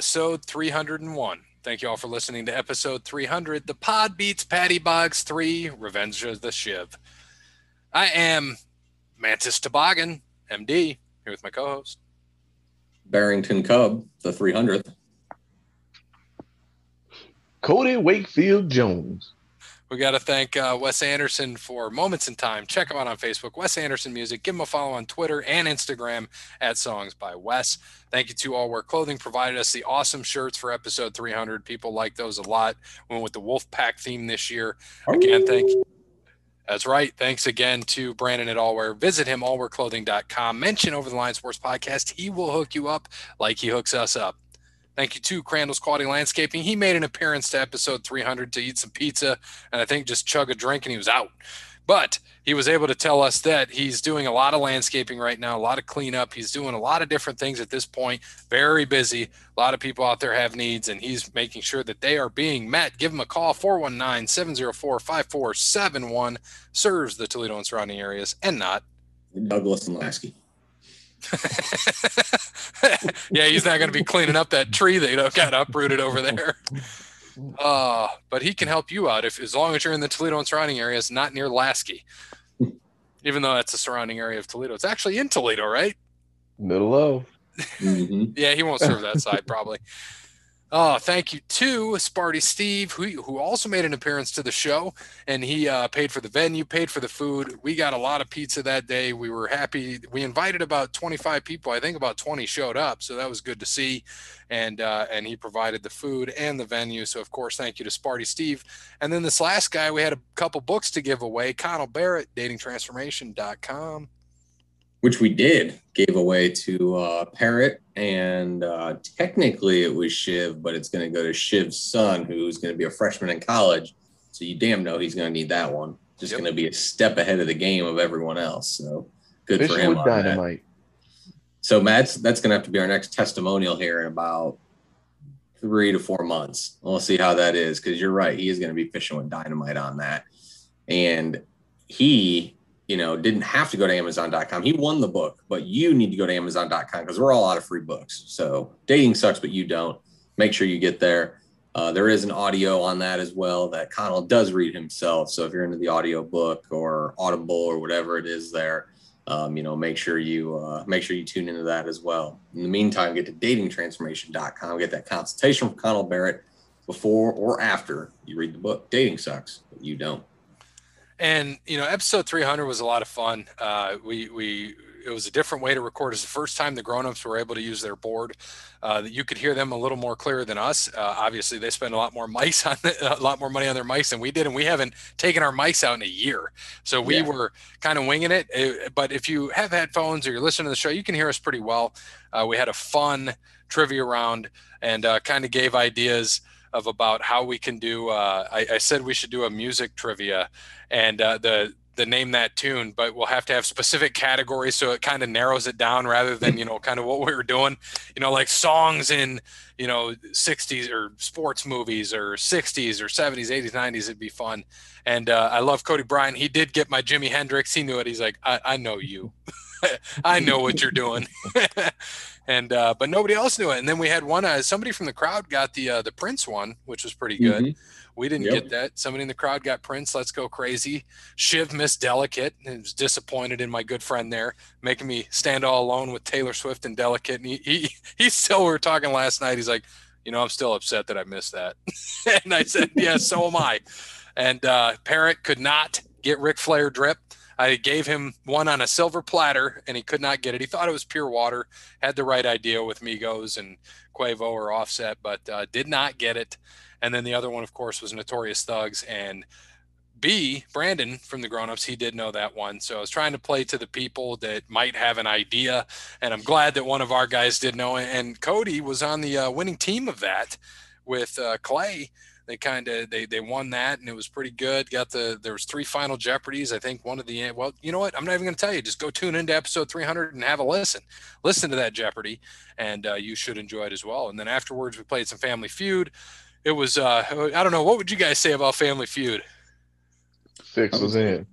episode 301. Thank you all for listening to episode 300. The pod beats Patty Boggs 3, Revenge of the Shiv. I am Mantis Toboggan, MD, here with my co host. Barrington Cub, the 300th. Cody Wakefield Jones. We got to thank uh, Wes Anderson for Moments in Time. Check him out on Facebook, Wes Anderson Music. Give him a follow on Twitter and Instagram at Songs by Wes. Thank you to All Wear Clothing, provided us the awesome shirts for episode 300. People like those a lot. Went with the Wolf Pack theme this year. Again, thank you. That's right. Thanks again to Brandon at Allwear. Visit him, allwearclothing.com. Mention Over the Line Sports Podcast. He will hook you up like he hooks us up. Thank you to Crandall's Quality Landscaping. He made an appearance to episode 300 to eat some pizza and I think just chug a drink and he was out. But he was able to tell us that he's doing a lot of landscaping right now, a lot of cleanup. He's doing a lot of different things at this point. Very busy. A lot of people out there have needs, and he's making sure that they are being met. Give him a call 419 704 5471. Serves the Toledo and surrounding areas and not Douglas and Lasky. yeah, he's not going to be cleaning up that tree they got uprooted over there. Uh, but he can help you out if as long as you're in the Toledo and surrounding areas, not near Lasky. Even though that's the surrounding area of Toledo. It's actually in Toledo, right? Middle of. Mm-hmm. yeah, he won't serve that side probably. Oh, thank you to Sparty Steve, who, who also made an appearance to the show, and he uh, paid for the venue, paid for the food. We got a lot of pizza that day. We were happy. We invited about 25 people. I think about 20 showed up, so that was good to see. And uh, and he provided the food and the venue. So of course, thank you to Sparty Steve. And then this last guy, we had a couple books to give away. Connell Barrett, datingtransformation.com which we did gave away to uh, Parrot, and uh, technically it was Shiv, but it's going to go to Shiv's son, who's going to be a freshman in college. So you damn know he's going to need that one. Just yep. going to be a step ahead of the game of everyone else. So good Fish for him. With dynamite. That. So Matt's that's going to have to be our next testimonial here in about three to four months. We'll see how that is because you're right. He is going to be fishing with dynamite on that, and he you know, didn't have to go to Amazon.com. He won the book, but you need to go to Amazon.com because we're all out of free books. So dating sucks, but you don't. Make sure you get there. Uh, there is an audio on that as well that Connell does read himself. So if you're into the audio book or Audible or whatever it is there, um, you know, make sure you uh, make sure you tune into that as well. In the meantime, get to datingtransformation.com, get that consultation from Connell Barrett before or after you read the book. Dating sucks, but you don't and you know episode 300 was a lot of fun. Uh, we we it was a different way to record. It's the first time the grown-ups were able to use their board uh, you could hear them a little more clear than us. Uh, obviously they spend a lot more mice on the, a lot more money on their mice than we did and we haven't taken our mice out in a year. So we yeah. were kind of winging it. Uh, but if you have headphones or you're listening to the show you can hear us pretty well. Uh, we had a fun trivia round and uh, kind of gave ideas of about how we can do. Uh, I, I, said we should do a music trivia, and uh, the the name that tune, but we'll have to have specific categories so it kind of narrows it down rather than you know kind of what we were doing. You know, like songs in you know 60s or sports movies or 60s or 70s, 80s, 90s. It'd be fun. And uh, I love Cody Bryant. He did get my Jimi Hendrix. He knew it. He's like, I, I know you. I know what you're doing. and uh, but nobody else knew it. And then we had one. Uh, somebody from the crowd got the uh, the Prince one, which was pretty good. Mm-hmm. We didn't yep. get that. Somebody in the crowd got Prince. Let's go crazy. Shiv missed Delicate and was disappointed in my good friend there, making me stand all alone with Taylor Swift and Delicate. And he he, he still we were talking last night. He's like, you know, I'm still upset that I missed that. and I said, yeah, so am I. And uh, Parrot could not get Ric Flair drip. I gave him one on a silver platter and he could not get it. He thought it was pure water, had the right idea with Migos and Quavo or Offset, but uh, did not get it. And then the other one, of course, was Notorious Thugs. And B, Brandon from the grown-ups, he did know that one. So I was trying to play to the people that might have an idea. And I'm glad that one of our guys did know. And Cody was on the uh, winning team of that with uh, Clay they kind of they they won that and it was pretty good got the there was three final jeopardies i think one of the well you know what i'm not even going to tell you just go tune into episode 300 and have a listen listen to that jeopardy and uh, you should enjoy it as well and then afterwards we played some family feud it was uh i don't know what would you guys say about family feud six was in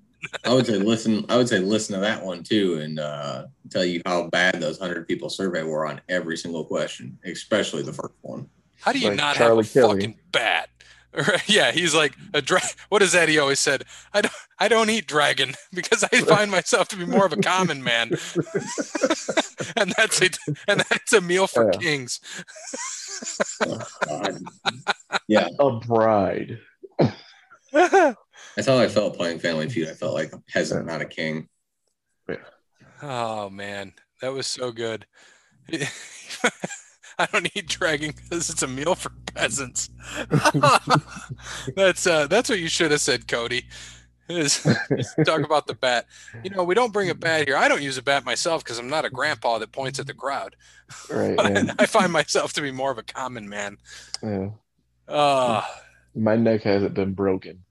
I would say listen. I would say listen to that one too, and uh, tell you how bad those hundred people survey were on every single question, especially the first one. How do you Like not Charlie have a Kelly. fucking bat? yeah, he's like a dra- What is that? He always said, "I don't, I don't eat dragon because I find myself to be more of a common man." and that's it. And that's a meal for Yeah. kings. Oh, yeah, A bride. that's how I felt playing Family Feud. I felt like a peasant, not a king. oh man, that was so good. I don't need dragon because it's a meal for peasants. that's uh, that's what you should have said, Cody. Is talk about the bat. You know, we don't bring a bat here. I don't use a bat myself because I'm not a grandpa that points at the crowd. Right. But Yeah. I find myself to be more of a common man. yeah. Uh, My neck hasn't been broken.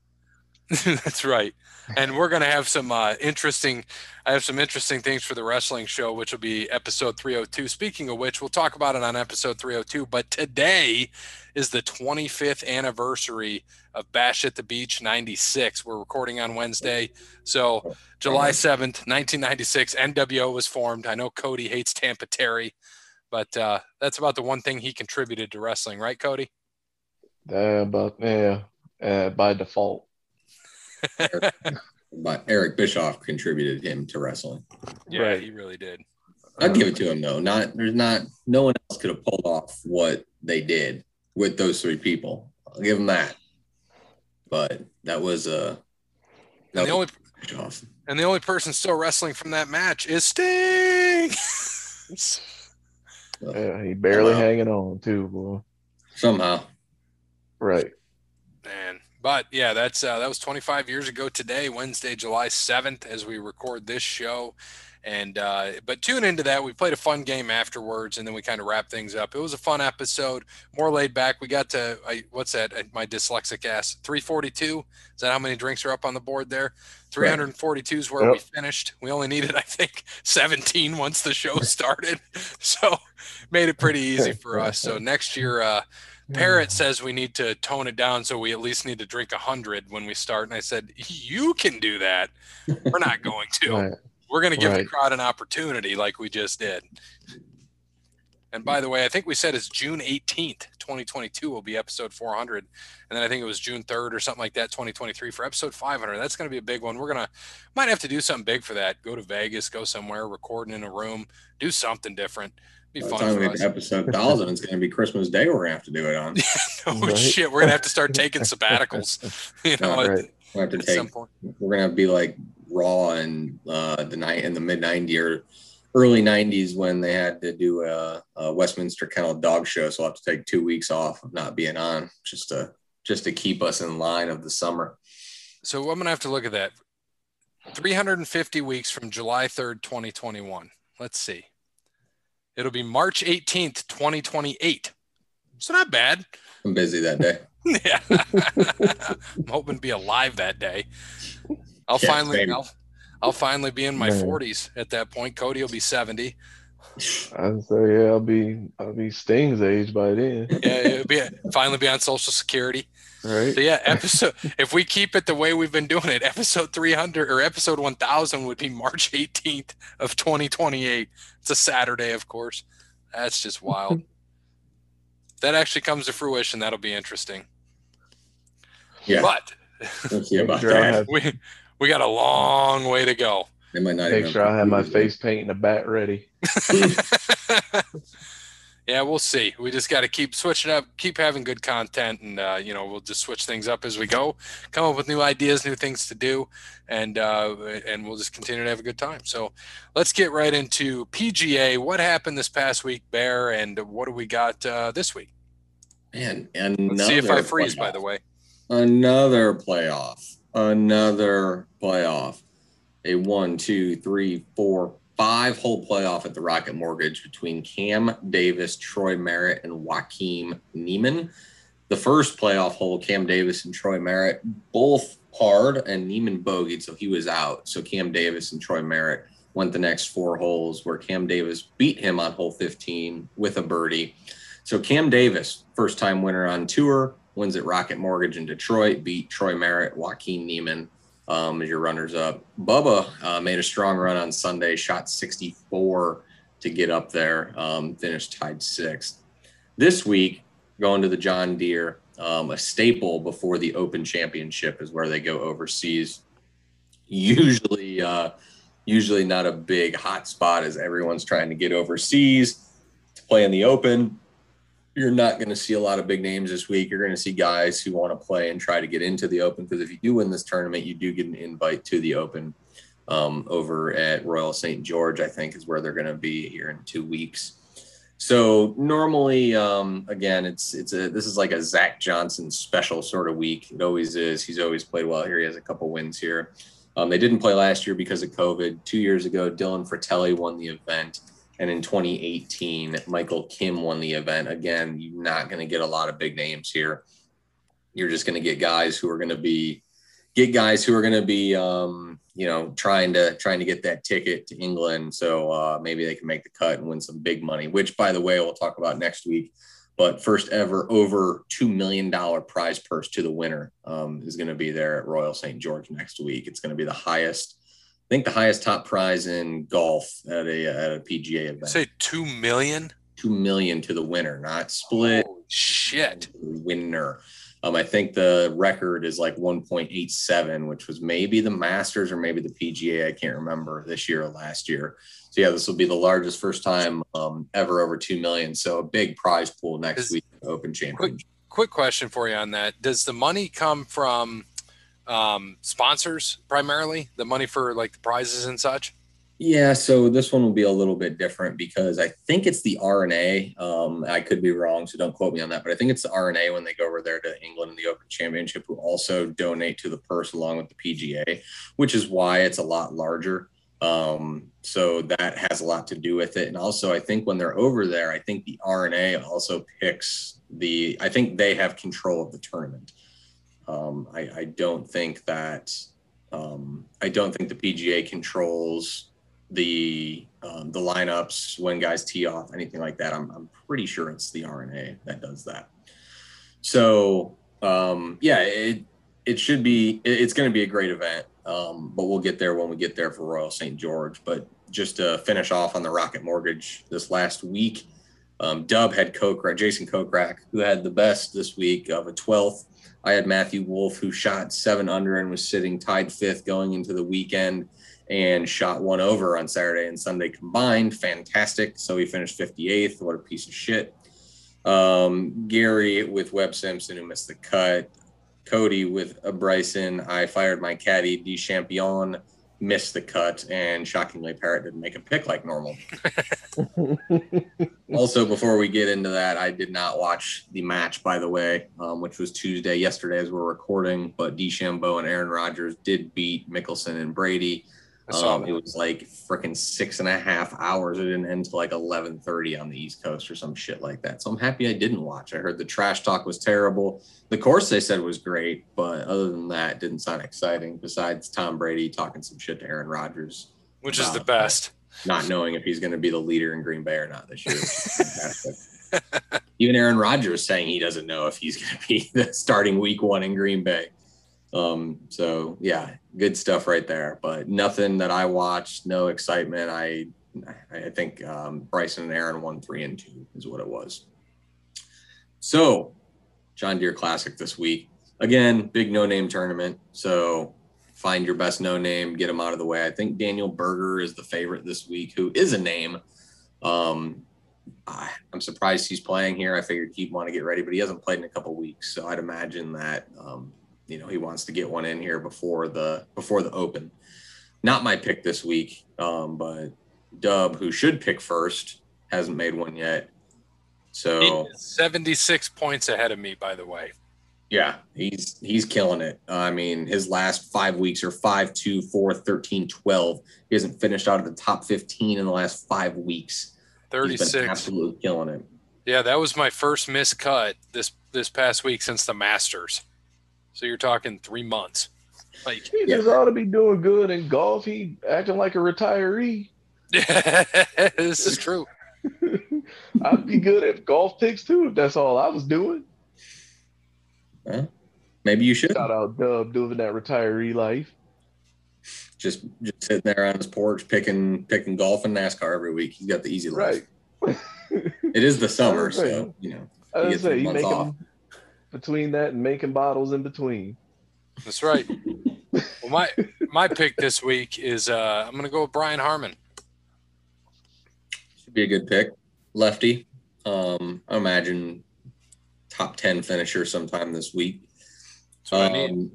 That's right. And we're going to have some uh, interesting, I have some interesting things for the wrestling show, which will be episode 302. Speaking of which, we'll talk about it on episode 302. But today is the 25th anniversary of Bash at the Beach 96. We're recording on Wednesday. So July 7th, 1996, NWO was formed. I know Cody hates Tampa Terry, but uh, that's about the one thing he contributed to wrestling, right, Cody? Uh, but yeah, uh, by default. But Eric Bischoff contributed him to wrestling. Yeah, Right. he really did. I'd give it to him though. Not there's not no one else could have pulled off what they did with those three people. I'll give them that. But that was uh that And the only Bischoff. And the only person still wrestling from that match is Sting. Yeah, he barely Wow. hanging on too, boy. Somehow. Right. Man, but yeah, that's uh, that was 25 years ago today, Wednesday, July 7th, as we record this show. And uh, but tune into that. We played a fun game afterwards, and then we kind of wrap things up. It was a fun episode, more laid back. We got to I, what's that? uh, My dyslexic ass. 342. Is that how many drinks are up on the board there? 342 is where we finished. We only needed, I think, 17 once the show started. So made it pretty easy for us. So next year, uh, Parrot says we need to tone it down, so we at least need to drink 100 when we start. And I said, You can do that. We're not going to. Right. We're going to give the crowd an opportunity like we just did. And by the way, I think we said it's June 18th, 2022 will be episode 400. And then I think it was June 3rd or something like that, 2023 for episode 500. That's going to be a big one. We're going to, might have to do something big for that. Go to Vegas, go somewhere, recording in a room, do something different. Be By the fun time we for get us. to episode thousand, it's gonna be Christmas Day we're gonna have to do it on. oh, Right. shit. We're going to have to start taking sabbaticals. You know, at, Right. we have to take. We're gonna be like raw in uh the night in the mid 90s or early 90s when they had to do a, a westminster kennel dog show so i'll have to take two weeks off of not being on just to just to keep us in line of the summer So I'm gonna have to look at that. 350 weeks from July 3rd, 2021. Let's see. It'll be March 18th, 2028. So not bad. i'm busy that day yeah. I'm hoping to be alive that day. I'll Yeah, finally same. I'll, I'll finally be in my Man. 40s at that point. Cody will be 70. I say yeah, I'll be I'll be Sting's age by then. Yeah, it'll be finally be on social security. Right. So yeah, episode if we keep it the way we've been doing it, episode 300 or episode 1000 would be March 18th of 2028. It's a Saturday, of course. That's just wild. That actually comes to fruition, that'll be interesting. yeah But we'll about Sure, that have- we we got a long way to go. they might not Make sure I have my face paint and a bat ready. Yeah, we'll see. We just got to keep switching up, keep having good content, and uh, you know we'll just switch things up as we go, come up with new ideas, new things to do, and uh, and we'll just continue to have a good time. So let's get right into PGA. What happened this past week, Bear, and what do we got uh, this week? man and see if I freeze. By the way, Another playoff. Another playoff. A one, two, three, four, five hole playoff at the Rocket Mortgage between Cam Davis, Troy Merritt, and Joaquin Niemann. The first playoff hole, Cam Davis and Troy Merritt, both hard, and Niemann bogeyed, so he was out. So Cam Davis and Troy Merritt went the next four holes, where Cam Davis beat him on hole 15 with a birdie. So Cam Davis, first time winner on tour, wins at Rocket Mortgage in Detroit, beat Troy Merritt, Joaquin Niemann um, as your runners up. Bubba uh, made a strong run on Sunday, shot 64 to get up there, um, finished tied sixth. This week, going to the John Deere, um, a staple before the Open Championship is where they go overseas. Usually, uh, usually not a big hot spot as everyone's trying to get overseas to play in the Open. You're not going to see a lot of big names this week. You're going to see guys who want to play and try to get into the Open because if you do win this tournament, you do get an invite to the Open um, over at Royal St. George, I think is where they're going to be here in two weeks. So normally, um, again, it's it's a this is like a Zach Johnson special sort of week. It always is. He's always played well here. He has a couple wins here. Um, they didn't play last year because of COVID. Two years ago, Dylan Frittelli won the event, and in 2018, Michael Kim won the event. Again, you're not going to get a lot of big names here. You're just going to get guys who are going to be get guys who are going to be um, you know trying to trying to get that ticket to England so uh, maybe they can make the cut and win some big money which by the way we'll talk about next week but first ever over $2 million prize purse to the winner um, is going to be there at Royal St. George next week it's going to be the highest I think the highest top prize in golf at a at a PGA event Say two million. 2 million to the winner not split Holy shit. winner. Um, I think the record is like 1.87, which was maybe the Masters or maybe the PGA. I can't remember this year or last year. So yeah, this will be the largest first time um, ever over two million. So a big prize pool next Is- week, Open Championship. Quick question for you on that: Does the money come from um, sponsors primarily? The money for like the prizes and such? Yeah, so this one will be a little bit different because I think it's the R&A. Um, I could be wrong, so don't quote me on that. But I think it's the R&A when they go over there to England in the Open Championship who also donate to the purse along with the PGA, which is why it's a lot larger. Um, so that has a lot to do with it. And also, I think when they're over there, I think the R&A also picks the. I think they have control of the tournament. Um, I, I don't think that. Um, I don't think the PGA controls the um, the lineups when guys tee off, anything like that. I'm, I'm pretty sure it's the R&A that does that. So um, yeah, it it should be it- it's going to be a great event, um, but we'll get there when we get there for Royal St. George. But just to finish off on the Rocket Mortgage this last week, um, Dub had Kokrak, Jason Kokrak, who had the best this week of a 12th. I had Matthew Wolff, who shot seven under and was sitting tied fifth going into the weekend and shot one over on Saturday and Sunday combined. Fantastic. So he finished 58th. What a piece of shit. Um, Gary with Webb Simpson, who missed the cut. Cody with a Bryson. I fired my caddy, DeChambeau, missed the cut. And shockingly, Parrot didn't make a pick like normal. also, before we get into that, I did not watch the match, by the way, um, which was Tuesday, yesterday as we're recording. But DeChambeau and Aaron Rodgers did beat Mickelson and Brady. I saw Um, it was like freaking six and a half hours. It didn't end till like eleven thirty on the East Coast or some shit like that. So I'm happy I didn't watch. I heard the trash talk was terrible. The course they said was great, but other than that, it didn't sound exciting. Besides Tom Brady talking some shit to Aaron Rodgers, Which is the best. not knowing if he's going to be the leader in Green Bay or not this year. which is fantastic. Even Aaron Rodgers saying he doesn't know if he's going to be the starting week one in Green Bay. Um, so yeah, good stuff right there. But nothing that I watched, no excitement. I I think um, Bryson and Aaron won three and two is what it was. So John Deere Classic this week again, big no name tournament. So find your best no name, get them out of the way. I think Daniel Berger is the favorite this week, who is a name. Um, I, I'm surprised he's playing here. I figured he'd want to get ready, but he hasn't played in a couple weeks, so I'd imagine that um, you know he wants to get one in here before the before the Open. Not my pick this week, um, but Dub, who should pick first, hasn't made one yet. So 76 points ahead of me, by the way. yeah, he's he's killing it. I mean, his last five weeks are 5, 2, 4, 13, 12. He hasn't finished out of the top 15 in the last five weeks. He's been 36. absolutely killing it. Yeah, that was my first miscut this this past week since the Masters. So you're talking three months. Like, He just ought to be doing good in golf. He acting like a retiree. this is true. I'd be good at golf picks too if that's all I was doing. Maybe you should. Shout out Dub doing that retiree life. just just sitting there on his porch picking picking golf and NASCAR every week. He's got the easy life. Right. It is the summer, so you know. I He was gets say you month making off. Between that and making bottles in between. That's right. well, my my pick this week is uh, I'm going to go with Brian Harman. Should be a good pick. Lefty. Um, I imagine top ten finisher sometime this week. That's what I need. Um,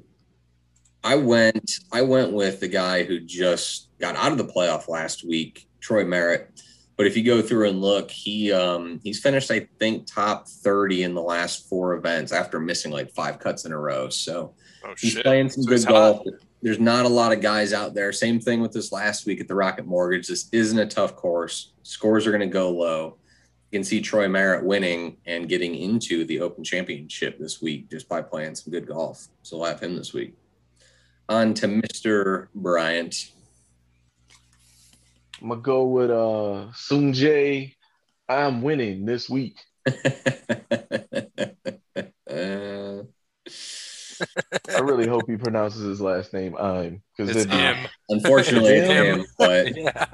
I went I went with the guy who just got out of the playoff last week, Troy Merritt. But if you go through and look, he um he's finished, I think, top 30 in the last four events after missing like five cuts in a row. So Oh he's shit! playing some So good golf. There's not a lot of guys out there. Same thing with this last week at the Rocket Mortgage. This isn't a tough course. Scores are going to go low. You can see Troy Merritt winning and getting into the Open Championship this week just by playing some good golf. So we'll have him this week. On to Mr. Bryant. I'm gonna go with uh Sung Jae. I'm winning this week. Uh, I really hope he pronounces his last name I'm because It's it'd him. unfortunately, it's Him. him, but Yeah.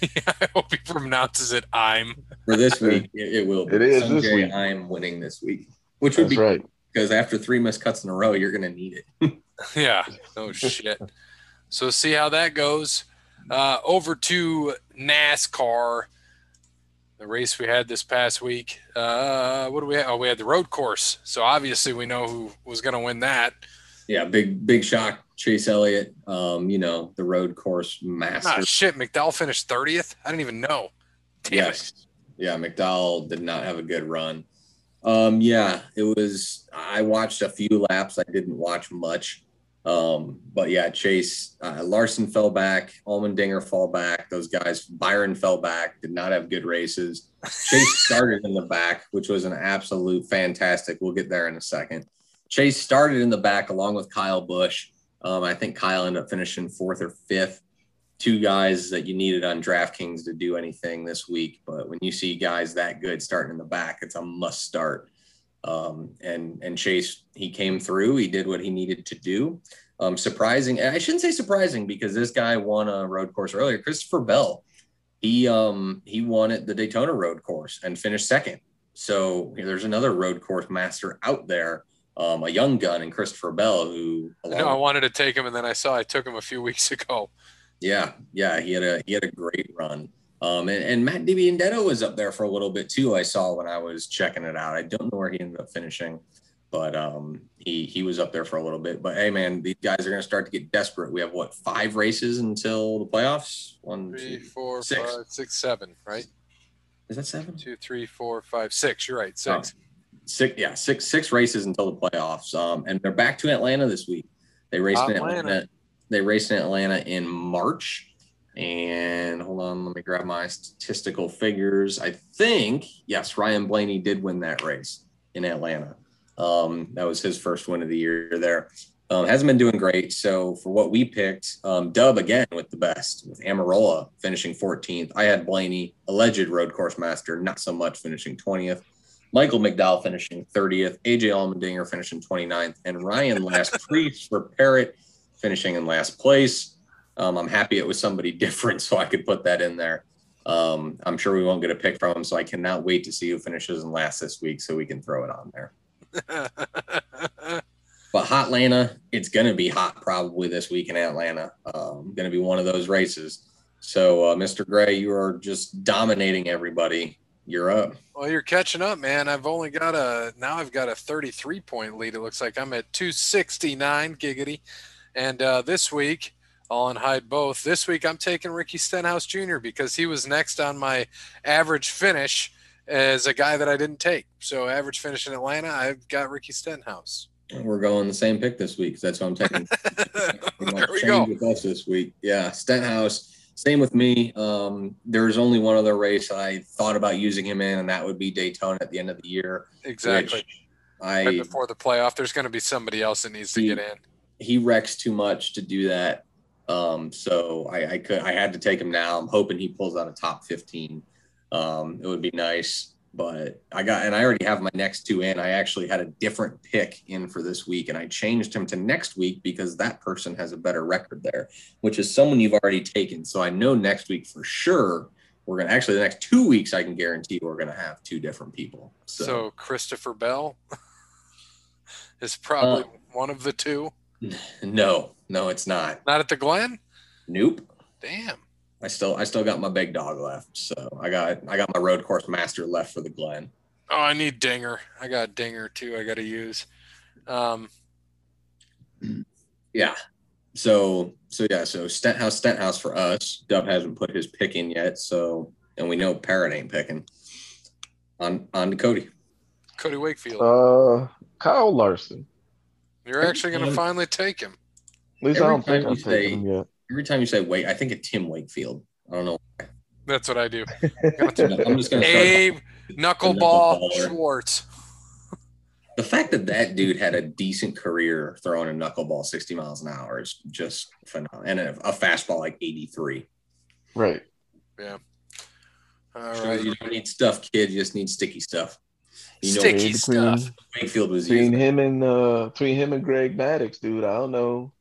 yeah, I hope he pronounces it. I'm. for this week, it, it will. It is this Sanjay, week. I am winning this week, which would That's be right. because after three missed cuts in a row, you're going to need it. Yeah. Oh shit. So see how that goes. Uh, over to NASCAR, the race we had this past week. Uh, what do we have? Oh, we had the road course. So obviously we know who was going to win that. Yeah, big big shock. Chase Elliott, um, you know the road course master. Ah, shit. McDowell finished thirtieth. I didn't even know. Damn yes, yeah, McDowell did not have a good run. Um, yeah, it was. I watched a few laps. I didn't watch much. Um, but yeah, Chase uh, Larson fell back. Allmendinger fell back. Those guys, Byron fell back. Did not have good races. Chase started in the back, which was an absolute fantastic. We'll get there in a second. Chase started in the back along with Kyle Busch. Um, I think Kyle ended up finishing fourth or fifth. Two guys that you needed on DraftKings to do anything this week. But when you see guys that good starting in the back, it's a must start. Um, and and Chase he came through. He did what he needed to do. Um, surprising. I shouldn't say surprising because this guy won a road course earlier. Christopher Bell, he um he won at the Daytona road course and finished second. So you know, there's another road course master out there, um, a young gun in Christopher Bell who. I I wanted to take him, and then I saw I took him a few weeks ago. Yeah, yeah, he had a he had a great run. Um, and, and Matt DiBenedetto was up there for a little bit too. I saw when I was checking it out. I don't know where he ended up finishing, but um, he he was up there for a little bit. But hey, man, these guys are going to start to get desperate. We have what five races until the playoffs? One, Three, two, four, Six. five, six, seven. Right? is that seven? Two, three, four, five, six. You're right. Six. Six, yeah, six six races until the playoffs. Um, and they're back to Atlanta this week. They raced in Atlanta. Atlanta. They raced in Atlanta in March. And hold on, let me grab my statistical figures. I think yes, Ryan Blaney did win that race in Atlanta. Um, that was his first win of the year there. Um, hasn't been doing great. So for what we picked, um, Dub again with the best with Almirola finishing 14th. I had Blaney, alleged road course master, not so much finishing 20th. Michael McDowell finishing 30th, AJ Allmendinger finishing 29th, and Ryan Last Preece for Parrot finishing in last place. Um, I'm happy it was somebody different, so I could put that in there. Um, I'm sure we won't get a pick from him, so I cannot wait to see who finishes in last this week, so we can throw it on there. But Hot Atlanta, it's going to be hot probably this week in Atlanta. Um, going to be one of those races. So, uh, Mr. Gray, you are just dominating everybody. You're up. well, you're catching up, man. I've only got a now. I've got a 33 point lead. It looks like I'm at 269 giggity. And uh, this week, I'll unhide both. This week, I'm taking Ricky Stenhouse Jr. because he was next on my average finish as a guy that I didn't take. So, average finish in Atlanta, I've got Ricky Stenhouse. We're going the same pick this week. That's what I'm taking. there we go. With us this week. Yeah. Stenhouse. Same with me. Um, there's only one other race I thought about using him in, and that would be Daytona at the end of the year. Exactly. I right before the playoff, there's going to be somebody else that needs to get in. he wrecks too much to do that. Um, so I, I could I had to take him now. I'm hoping he pulls out a top 15. Um, it would be nice. but I got and I already have my next two in. I actually had a different pick in for this week, and I changed him to next week because that person has a better record there, which is someone you've already taken. So I know next week for sure we're gonna actually the next two weeks I can guarantee we're gonna have two different people. So, So, Christopher Bell is probably Uh, one of the two. no, no, it's not. Not at the Glen. Nope. Damn. I still I still got my big dog left. So I got I got my road course master left for the Glen. Oh, I need Dinger. I got Dinger too. I got to use. Um, Yeah. So so yeah, so Stenhouse Stenhouse for us. Dub hasn't put his pick in yet, so and we know Parrot ain't picking. On on to Cody. Cody Wakefield. Uh, Kyle Larson. You're actually going to finally take him. At least Every I don't think time I've you say- taken him yet. Every time you say wait, I think of Tim Wakefield. I don't know. That's what I do. I'm just gonna Abe Knuckleball. Schwartz. the fact that that dude had a decent career throwing a knuckleball 60 miles an hour is just phenomenal. And a, a fastball like 83. Right. All Sure, right. You don't need stuff, kid. You just need sticky stuff. You know, Sticky between, stuff. Wakefield was between using. him and uh between him and Greg Maddux, dude. I don't know.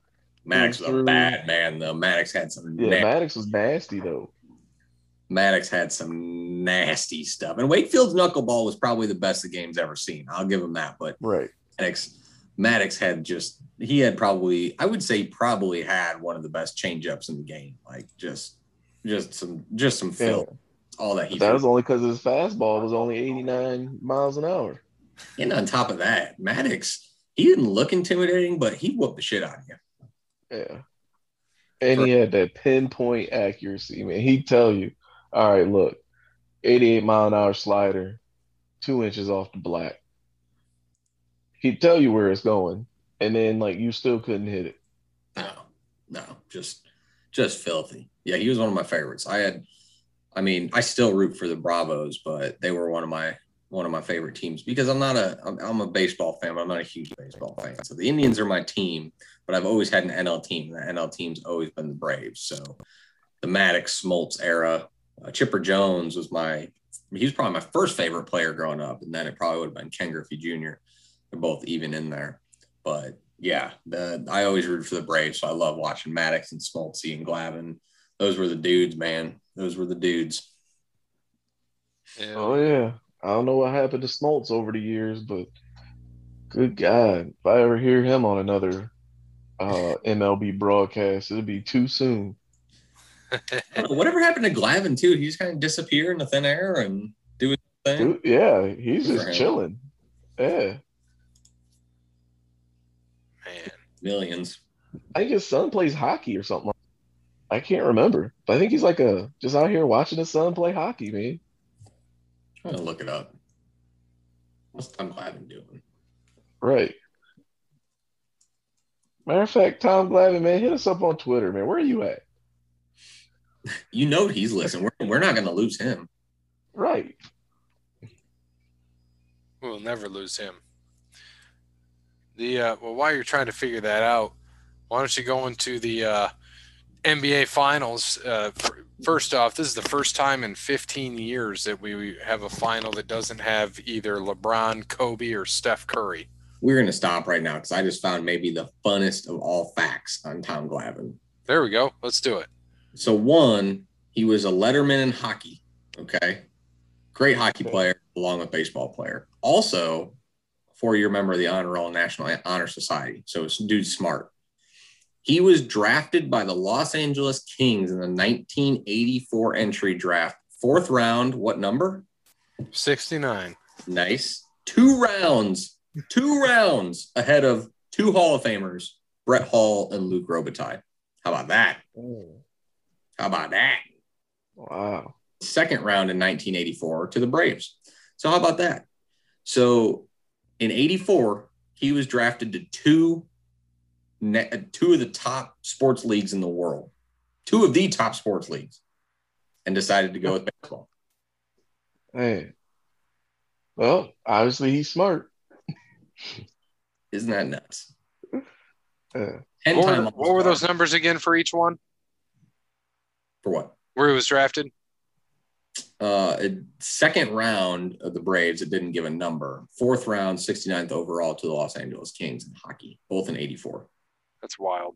Maddux was a bad man, though. Maddux had some Yeah, na- Maddux was nasty though. Maddux had some nasty stuff. And Wakefield's knuckleball was probably the best the game's ever seen. I'll give him that. But Right. Maddux, Maddux had just he had probably I would say probably had one of the best changeups in the game. Like just just some just some Yeah. All that he. That was only because his fastball was only 89 miles an hour. And on top of that, Maddux, he didn't look intimidating, but he whooped the shit out of you. Yeah. And he had that pinpoint accuracy, man. He'd tell you, all right, look, 88 mile an hour slider, two inches off the black. He'd tell you where it's going, and then like you still couldn't hit it. No, no, just just filthy. Yeah, he was one of my favorites. I had, I mean, I still root for the Bravos, but they were one of my one of my favorite teams because I'm not a I'm, I'm a baseball fan. But I'm not a huge baseball fan. So the Indians are my team, but I've always had an NL team. The NL team's always been the Braves. So the Maddux Smoltz era, uh, Chipper Jones was my he was probably my first favorite player growing up, and then it probably would have been Ken Griffey Jr. They're both even in there, but yeah, the I always root for the Braves, so I love watching Maddux and Smoltzy and Glavine. Those were the dudes, man. Those were the dudes. Yeah. Oh yeah. I don't know what happened to Smoltz over the years, but good God, if I ever hear him on another uh MLB broadcast, it'll be too soon. I don't know, whatever happened to Glavine too? He just kind of disappear in the thin air and do his thing. Dude, yeah, he's just chilling. Yeah. Man. Millions. I think his son plays hockey or something. I can't remember. But I think he's like a just out here watching his son play hockey, man. I'm gonna look it up. What's Tom Glavine doing? Right. Matter of fact, Tom Glavine, man, hit us up on Twitter, man. Where are you at? You know he's listening. We're, we're not gonna lose him. Right. We'll never lose him. The uh, well, while you're trying to figure that out, why don't you go into the uh, NBA Finals? Uh, first off, this is the first time in 15 years that we have a final that doesn't have either LeBron, Kobe, or Steph Curry. We're gonna stop right now because I just found maybe the funnest of all facts on Tom Glavine. There we go. Let's do it. So one, he was a letterman in hockey. Okay. Great hockey player along with baseball player. Also, four-year member of the Honor Roll National Honor Society. So this dude's smart. He was drafted by the Los Angeles Kings in the 1984 entry draft. Fourth round, what number? 69. Nice. Two rounds, two rounds ahead of two Hall of Famers, Brett Hull and Luc Robitaille. How about that? Mm. How about that? Wow. second round in 1984 to the Braves. So how about that? So in 84, he was drafted to two two of the top sports leagues in the world. Two of the top sports leagues and decided to go with baseball. Hey. Well, obviously he's smart. Isn't that nuts? Yeah. What were, what were those numbers again for each one? for what? Where he was drafted? uh, second round of the Braves, it didn't give a number. Fourth round, 69th overall to the Los Angeles Kings in hockey, both in 84. That's wild.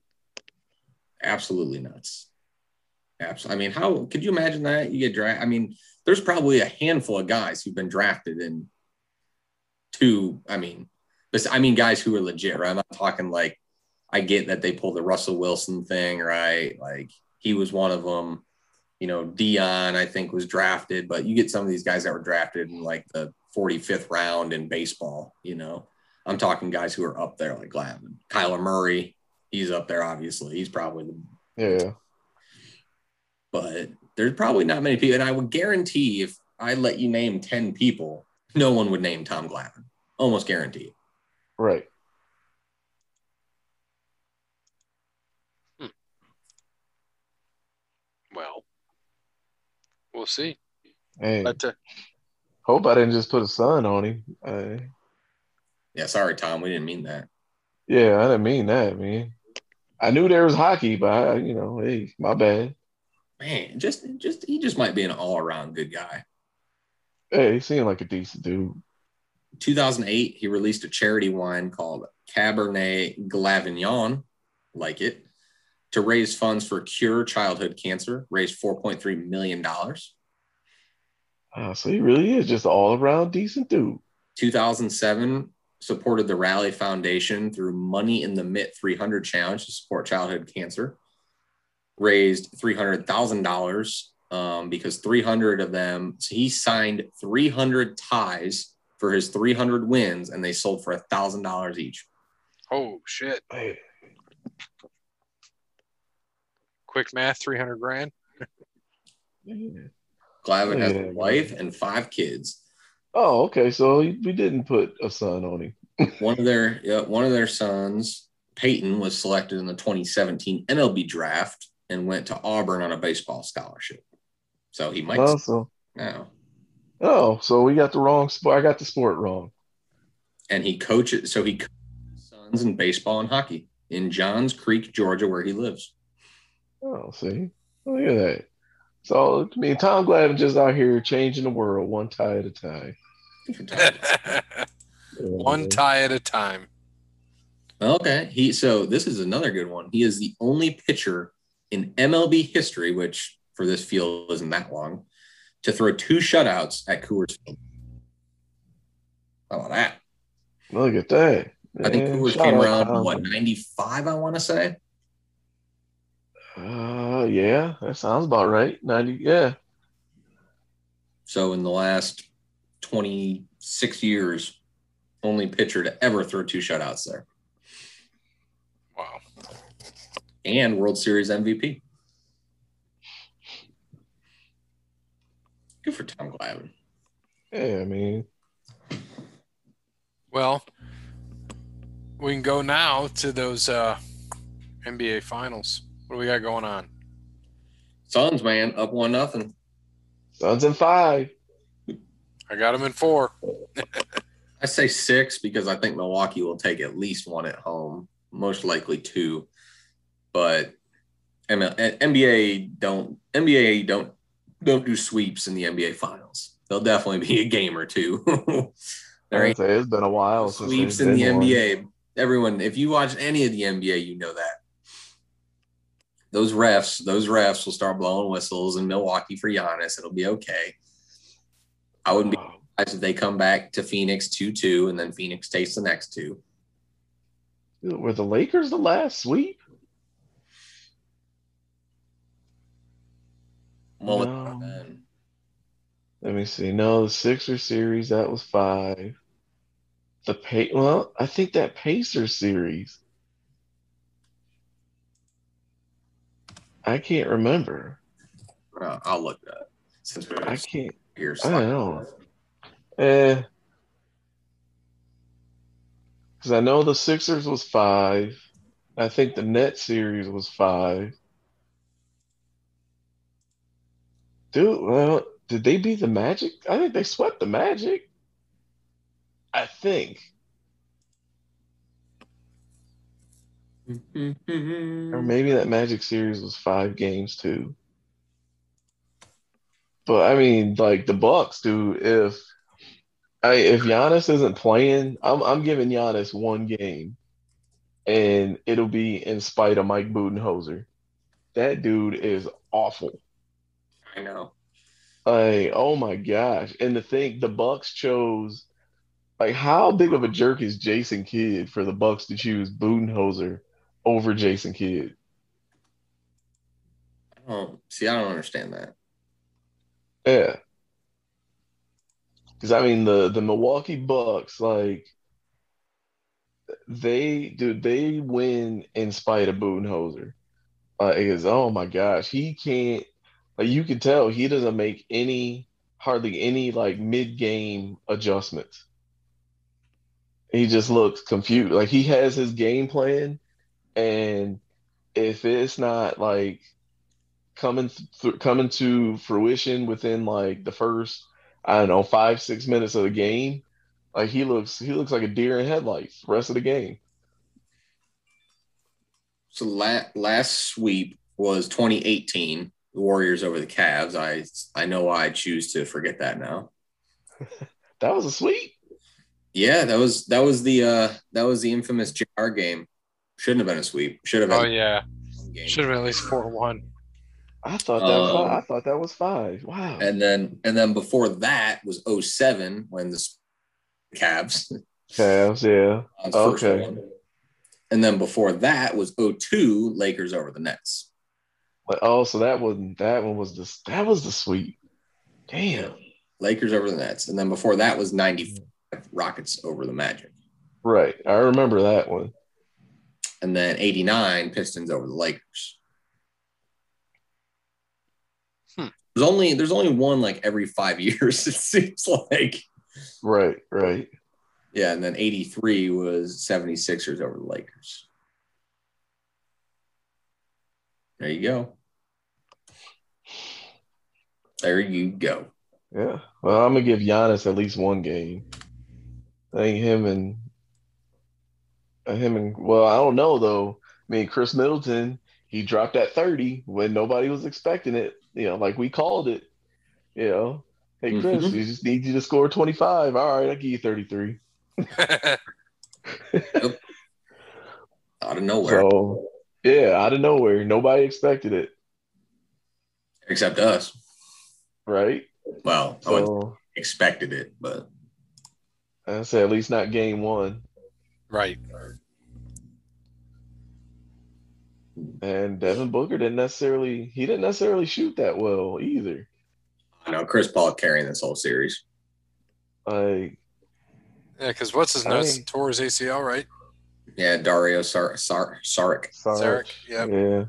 Absolutely nuts. Absolutely. I mean, how could you imagine that? You get drafted. I mean, there's probably a handful of guys who've been drafted in two. I mean, I mean, guys who are legit, right? I'm not talking like I get that they pulled the Russell Wilson thing, right? Like he was one of them. You know, Deion, I think, was drafted, but you get some of these guys that were drafted in like the 45th round in baseball. You know, I'm talking guys who are up there like Glavine, Kyler Murray. He's up there, obviously. He's probably the Yeah. but there's probably not many people. And I would guarantee if I let you name 10 people, no one would name Tom Glavine. Almost guaranteed. it. Right. Well, we'll see. Hey, But uh, hope I didn't just put a sun on him. Uh, Yeah, sorry, Tom. We didn't mean that. yeah, I didn't mean that, man. I knew there was hockey, but I, you know, hey, my bad. Man, just just he just might be an all-around good guy. Hey, he seemed like a decent dude. 2008, he released a charity wine called Cabernet Glavignon, like it, to raise funds for cure childhood cancer. Raised 4.3 million dollars. Uh, so he really is just all around decent dude. 2007 supported the Rally Foundation through Money in the Mitt 300 challenge to support childhood cancer. Raised $300,000 um, because 300 of them, so he signed 300 ties for his 300 wins and they sold for $1,000 each. oh shit! Hey, Quick math: three hundred grand. yeah. Glavine has a wife and five kids. Oh, okay. So we didn't put a son on him. One of their yeah, one of their sons, Peyton, was selected in the 2017 MLB draft and went to Auburn on a baseball scholarship. So he might Oh, so now. oh, so we got the wrong sport. I got the sport wrong. and he coaches. So he coaches sons in baseball and hockey in Johns Creek, Georgia, where he lives. Oh, see, look at that. So I mean, Tom Glavine just out here changing the world one tie at a time. One tie at a time. Okay, he so this is another good one. He is the only pitcher in MLB history, which for this field isn't that long, to throw two shutouts at Coors Field. How about that? Look at that. I think Man, Coors shout came around Tom. what ninety five, I want to say. Uh, yeah, that sounds about right. Ninety, yeah. So in the last twenty six years, only pitcher to ever throw two shutouts there, Wow. and World Series MVP. Good for Tom Glavine. Yeah, I mean, Well, we can go now to those uh, NBA finals. What do we got going on? Suns, man, up one nothing. Suns in five. I got them in four. I say six because I think Milwaukee will take at least one at home, most likely two. But ML NBA don't NBA don't don't do sweeps in the NBA finals. There'll definitely be a game or two. there ain't say it's been a while sweeps there's in the been one. NBA. Everyone, if you watch any of the NBA, you know that. Those refs, those refs will start blowing whistles in Milwaukee for Giannis. It'll be okay. I wouldn't be surprised if they come back to Phoenix 2 2 and then Phoenix takes the next two. Were the Lakers the last sweep? Well, No. Let me see. No, the Sixers series that was five. The pay well, I think that Pacers series. I can't remember. uh, I'll look that up since we're I can't. here. I don't know. Eh. Because I know the Sixers was five. I think the Net series was five. Dude, well, did they beat the Magic? I think they swept the Magic. I think. Mm-hmm. Or maybe that Magic series was five games too. But I mean, like the Bucks, dude. If I if Giannis isn't playing, I'm I'm giving Giannis one game, and it'll be in spite of Mike Budenholzer. That dude is awful. I know. Like, oh my gosh! And the thing, the Bucks chose like how big of a jerk is Jason Kidd for the Bucks to choose Budenholzer over Jason Kidd? Oh, see, I don't understand that. Yeah. Because I mean the the Milwaukee Bucks, like they do they win in spite of Budenholzer. Uh, because oh my gosh, he can't like you can tell he doesn't make any hardly any like mid game adjustments. He just looks confused. Like he has his game plan, and if it's not like coming th- coming to fruition within like the first I don't know five six minutes of the game, like he looks he looks like a deer in headlights the rest of the game. So la- last sweep was 2018, the Warriors over the Cavs. I I know why I choose to forget that now. that was a sweep. Yeah, that was that was the uh that was the infamous JR game. Shouldn't have been a sweep. Should have been. Oh yeah, should have been at least four one. I thought that was Um, five. I thought that was five. Wow. And then and then before that was 07 when the Cavs. Cavs, yeah. Okay. one. And then before that was 02 Lakers over the Nets. But oh, so that one that one was the that was the sweep. Damn. Lakers over the Nets. And then before that was 95 Rockets over the Magic. Right. I remember that one. And then 89 Pistons over the Lakers. Hmm. There's only there's only one like every five years, it seems like. Right, right. Yeah, and then 83 was 76ers over the Lakers. There you go. There you go. Yeah. Well, I'm gonna give Giannis at least one game. I think him and him and well, I don't know though. I mean, Chris Middleton, he dropped that 30 when nobody was expecting it. You know, like we called it. You know, hey Chris, Mhm. we just need you to score 25. All right, I'll give you 33. Out of nowhere. So yeah, out of nowhere, nobody expected it, Except us. right? Well, I wouldn't expected it, but I say at least not game one. Right. And Devin Booker didn't necessarily he didn't necessarily shoot that well either. I know Chris Paul carrying this whole series. Like Yeah, because what's his I nose? Tore his ACL, right? Yeah, Dario Sar- Sar- Saric. Sarek, Yep. Yeah.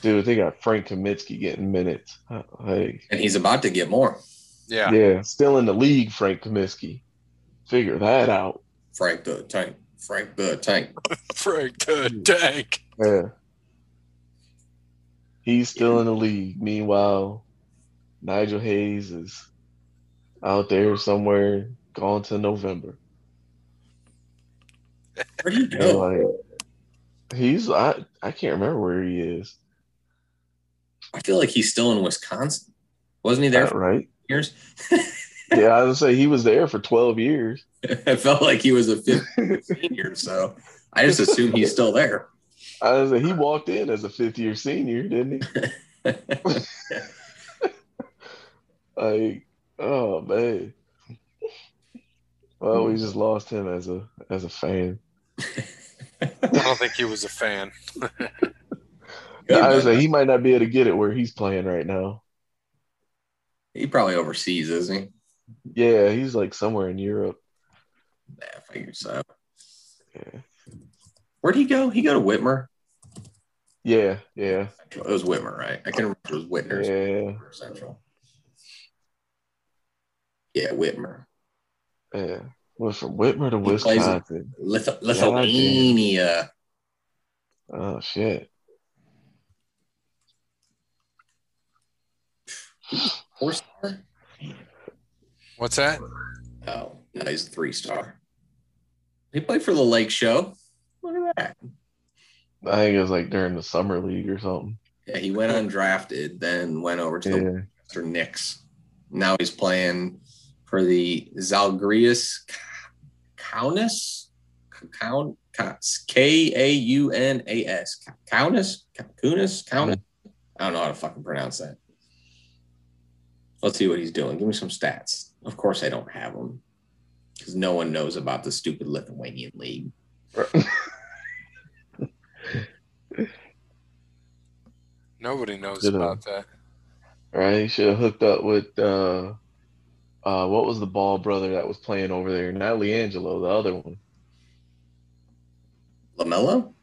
Dude, they got Frank Kaminsky getting minutes. Uh, Like, And he's about to get more. Yeah. yeah. still in the league, Frank Kaminsky. Figure that out. Frank the Tank. Frank the Tank. Frank the Tank. Yeah. He's still in the league. Meanwhile, Nigel Hayes is out there somewhere, gone to November. Where do you And, go? like, he's I I can't remember where he is. I feel like he's still in Wisconsin. Wasn't he there uh, for right? years? Yeah, I would say he was there for 12 years. I felt like he was a 15 senior, so I just assume he's still there. I was like, he walked in as a fifth year senior, didn't he? Like, oh man. Well, we just lost him as a as a fan. I don't think he was a fan. I was like, he might not be able to get it where he's playing right now. he probably overseas, isn't he? Yeah, he's like somewhere in Europe. Yeah, I figured so. Yeah, Where'd he go? He go to Whitmer. yeah, yeah, It was Whitmer, right? I can remember it was Whitner's yeah. Central. Yeah, Whitmer. yeah. Went from Whitmer to He. Wisconsin. Lith- Lithuania. Oh shit. Star? What's that? Oh, no, he's a three star. He played for the Lake Show. Look at that. I think it was like during the summer league or something. Yeah, he went undrafted, then went over to the Western Knicks. Now he's playing for the Zalgiris Kaunas. Kaun K A U N A S. Kaunas? Kaunas? Kaunas? I don't know how to fucking pronounce that. Let's see what he's doing. Give me some stats. Of course, I don't have them because no one knows about the stupid Lithuanian league. Nobody knows Should've- about that. Right? He should have hooked up with uh uh what was the ball brother that was playing over there? Not LiAngelo, the other one. LaMelo?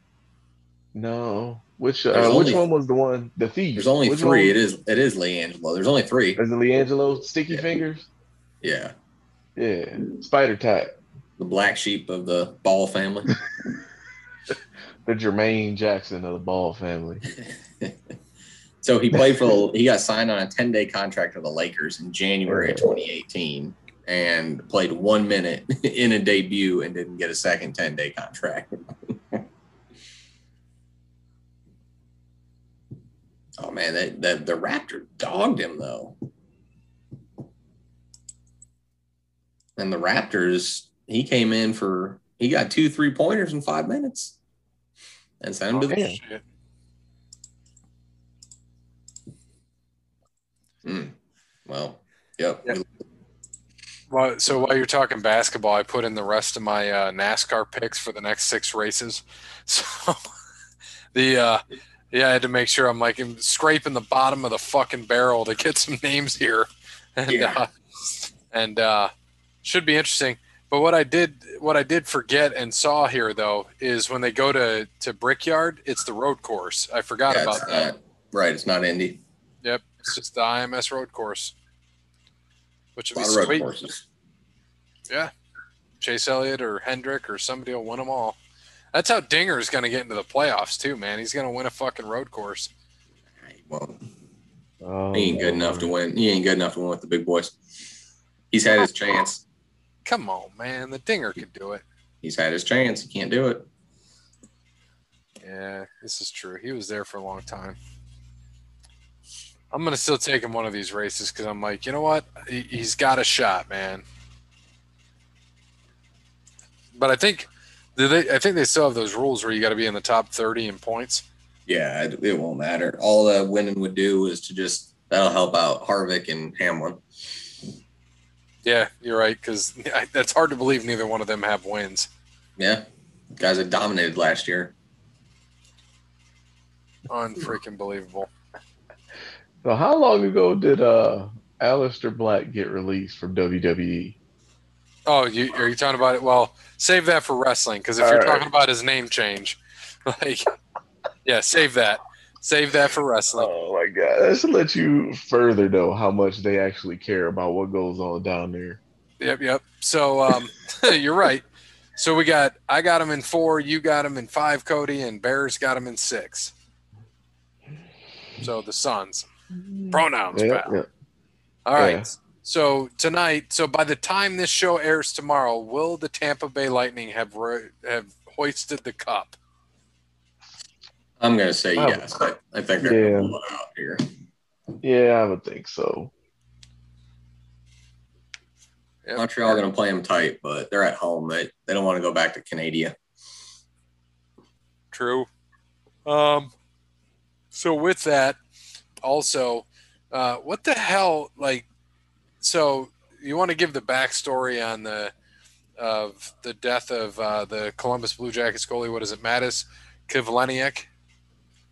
No. Which There's uh, which one was the one? The thief. There's only Which three. one? It is it is LiAngelo. There's only three. Is it LiAngelo Sticky Yeah. Fingers? Yeah. Yeah. Spider Tap. The black sheep of the Ball family. The Jermaine Jackson of the Ball family. so he played for the, he got signed on a 10 day contract with the Lakers in January of 2018 and played one minute in a debut and didn't get a second 10 day contract. oh man, that the, the Raptor dogged him though. And the Raptors, he came in for he got two three pointers in five minutes. And sent him to the. Shit. Mm. Well, yep. Yeah. Well, so while you're talking basketball, I put in the rest of my uh, NASCAR picks for the next six races. So the uh, yeah, I had to make sure I'm like I'm scraping the bottom of the fucking barrel to get some names here, and Yeah. uh, and uh, should be interesting. But what I did, what I did forget and saw here though, is when they go to to Brickyard, it's the road course. I forgot Yeah, about that. not- right, it's not Indy. Yep, it's just the IMS road course, which A would be of road sweet. courses. Chase Elliott or Hendrick or somebody will win them all. That's how Dinger's going to get into the playoffs too, man. He's going to win a fucking road course. Well, Oh, he ain't good enough to win. He ain't good enough to win with the big boys. He's had his chance. Come on, man. The Dinger could do it. He's had his chance. He can't do it. Yeah, this is true. He was there for a long time. I'm going to still take him one of these races because I'm like, you know what? He, he's got a shot, man. But I think, do they? I think they still have those rules where you got to be in the top 30 in points. Yeah, it, it won't matter. All that winning would do is to just that'll help out Harvick and Hamlin. Yeah, you're right because that's hard to believe neither one of them have wins. Yeah, guys that dominated last year. Unfreaking believable. So how long ago did uh Aleister Black get released from? WWE? Oh, you, are you talking about it? Well, save that for wrestling because if All you're right. talking about his name change, like, yeah, save that. Save that for wrestling. Oh my god. That should let you further know how much they actually care about what goes on down there. Yep, yep. So um, you're right. So we got I got him in four, you got him in five, Cody, and Bears got him in six. So the Suns pronouns, pal. yeah. All right. Yeah. So tonight, so by the time this show airs tomorrow, will the Tampa Bay Lightning have ro- have hoisted the cup? I'm gonna say Oh. yes. I, I think they're Yeah. gonna pull it out here. Yeah, I would think so. Yep. Montreal gonna play them tight, but they're at home. They they don't want to go back to Canada. True. Um. So with that, also, uh, what the hell? Like, so you want to give the backstory on the of the death of uh, the Columbus Blue Jackets goalie? What is it, Matiss Kivlenieks?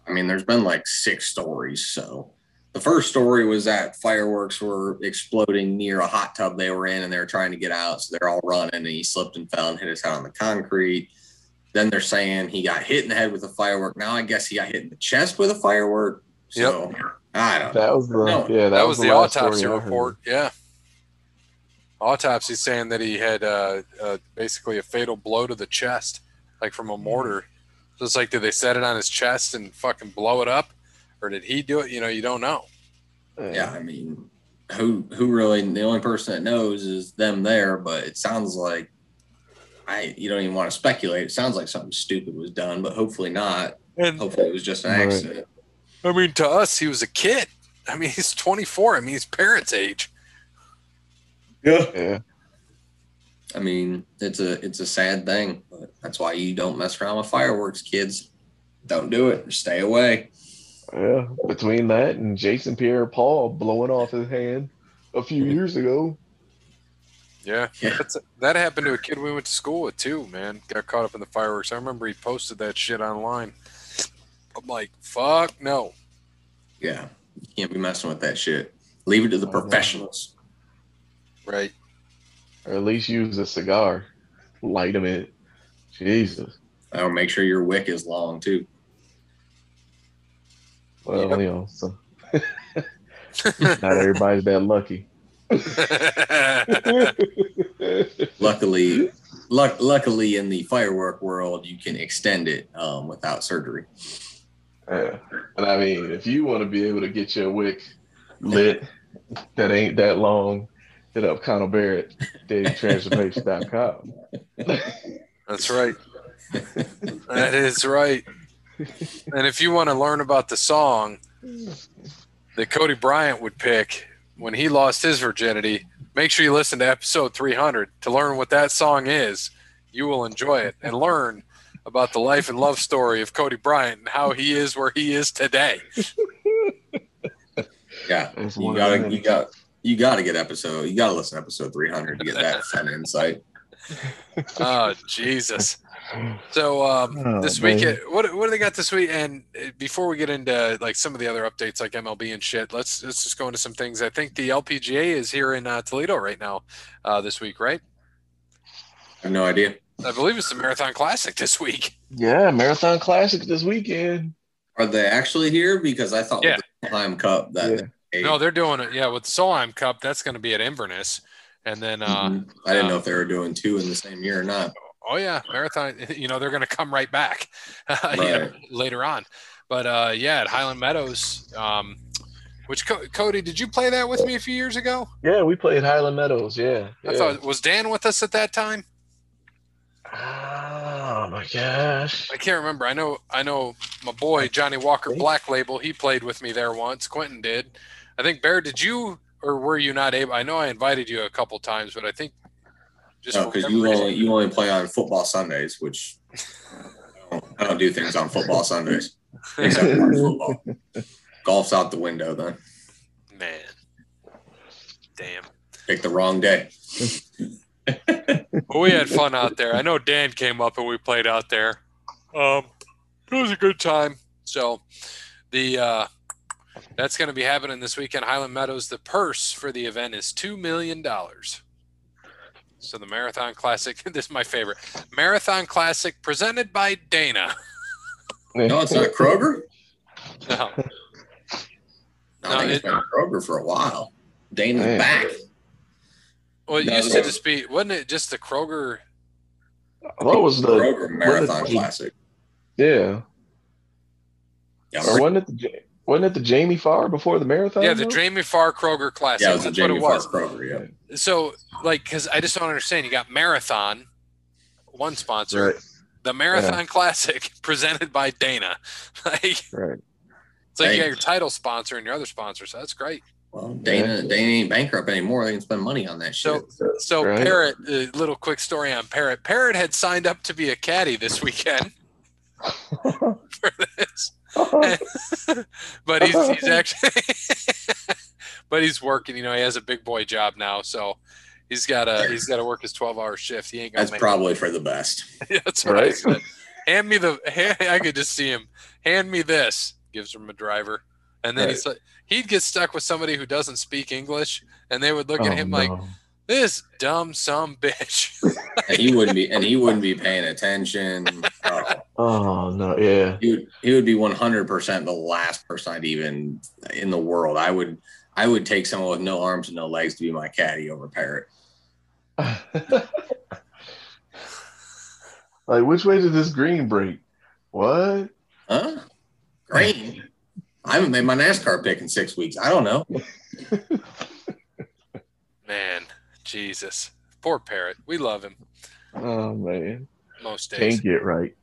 I mean, there's been like six stories. So the first story was that fireworks were exploding near a hot tub they were in and they were trying to get out. So they're all running and he slipped and fell and hit his head on the concrete. Then they're saying he got hit in the head with a firework. Now I guess he got hit in the chest with a firework. So I don't know. That was the No, yeah, that, That, was, the, last autopsy story I heard. report. Yeah. Autopsy saying that he had uh, uh, basically a fatal blow to the chest, like from a mortar. So it's like, did they set it on his chest and fucking blow it up, or did he do it? You know, you don't know. Yeah, I mean, who who really the only person that knows is them there, but it sounds like I you don't even want to speculate. It sounds like something stupid was done, but hopefully not. And Hopefully it was just an Right. accident. I mean, to us, he was a kid. I mean, he's 24. I mean, he's parents' age. Yeah. Yeah. I mean, it's a it's a sad thing, but that's why you don't mess around with fireworks, kids. Don't do it. Stay away. Yeah. Between that and Jason Pierre Paul blowing off his hand a few years ago. Yeah, Yeah. That's, that happened to a kid we went to school with too. Man, got caught up in the fireworks. I remember he posted that shit online. I'm like, fuck no. Yeah. You can't be messing with that shit. Leave it to the Oh, no. professionals. Right. Or at least use a cigar. Light them in. Jesus. Or make sure your wick is long too. Well, Yep. you know, so not everybody's that lucky. Luckily, luck, luckily in the firework world, you can extend it um, without surgery. Yeah. And I mean, if you want to be able to get your wick lit that ain't that long, hit up Connell Barrett, DatingTransformation.com. That's right. That is right. And if you want to learn about the song that Cody Bryant would pick when he lost his virginity, make sure you listen to episode 300 to learn what that song is. You will enjoy it and learn about the life and love story of Cody Bryant and how he is where he is today. Yeah, you one of gotta, the you got, you gotta get episode. You gotta listen to episode three hundred to get that fun insight. Oh, Jesus. So um, Oh, this man. weekend, what what do they got this week? And uh, before we get into like some of the other updates like MLB and shit, let's let's just go into some things. I think the LPGA is here in uh, Toledo right now uh, this week, right? I have no idea. I believe it's the Marathon Classic this week. Yeah, Marathon Classic this weekend. Are they actually here? Because I thought Yeah. with the Solheim Cup that Yeah. They- No, they're doing it. Yeah, with the Solheim Cup, that's going to be at Inverness, and then uh, Mhm. I didn't know if they were doing two in the same year or not. oh yeah, Marathon. You know they're going to come right back you know, later on. But uh, yeah, at Highland Meadows. Um, which Co- Cody, did you play that with me a few years ago? Yeah, we played Highland Meadows. Yeah. I thought was Dan with us at that time? Oh my gosh. I can't remember. I know I know my boy Johnny Walker Black Label. He played with me there once. Quentin did. I think Bear. Did you or were you not able? I know I invited you a couple times, but I think just because whatever you reason- only you only play on football Sundays, which I don't, I don't do things on football Sundays except watch football. Golf's out the window. Then man. Damn. pick the wrong day. But we had fun out there. I know Dan came up and we played out there. Um, it was a good time. So the uh, that's going to be happening this weekend. Highland Meadows. The purse for the event is two million dollars. So the Marathon Classic. This is my favorite Marathon Classic presented by Dana. No, it's not Kroger. No, I No, think it's it- been Kroger for a while. Dana's Man. back. well, it No, used to just be wasn't it just the Kroger? What was the Kroger Marathon what- Classic. yeah? Yeah, Or wasn't it the Ja- wasn't it the Jamie Farr before the marathon? Yeah, the though? Jamie Farr Kroger Classic. yeah, it was the That's Jamie what it Farr was. Kroger. Yeah. So, like, because I just don't understand. You got Marathon, one sponsor, Right, the Marathon Classic presented by Dana. like, it's right. like you got your title sponsor and your other sponsor, so that's great. Well, Dana, Dana ain't bankrupt anymore. They can spend money on that shit. So, so Right. Parrot, a little quick story on Parrot. Parrot had signed up to be a caddy this weekend for this, but he's he's actually, but he's working. You know, he has a big boy job now, so. He's got to he's got to work his twelve hour shift. He ain't gonna That's make probably for the best. Yeah, That's what I Right. said. Hand me the. Hand, I could just see him. Hand me this. Gives him a driver, and then Right. he's like, he'd get stuck with somebody who doesn't speak English, and they would look Oh, at him like, no. "This dumb some bitch." And he wouldn't be and he wouldn't be paying attention. Oh, Oh no, yeah. he would he would be one hundred percent the last person I'd even in the world. I would I would take someone with no arms and no legs to be my caddy over Parrot. like which way did this green break? What? Huh? Green. I haven't made my NASCAR pick in six weeks. I don't know. Man, Jesus, poor parrot. We love him Oh man. most days. Can't get right.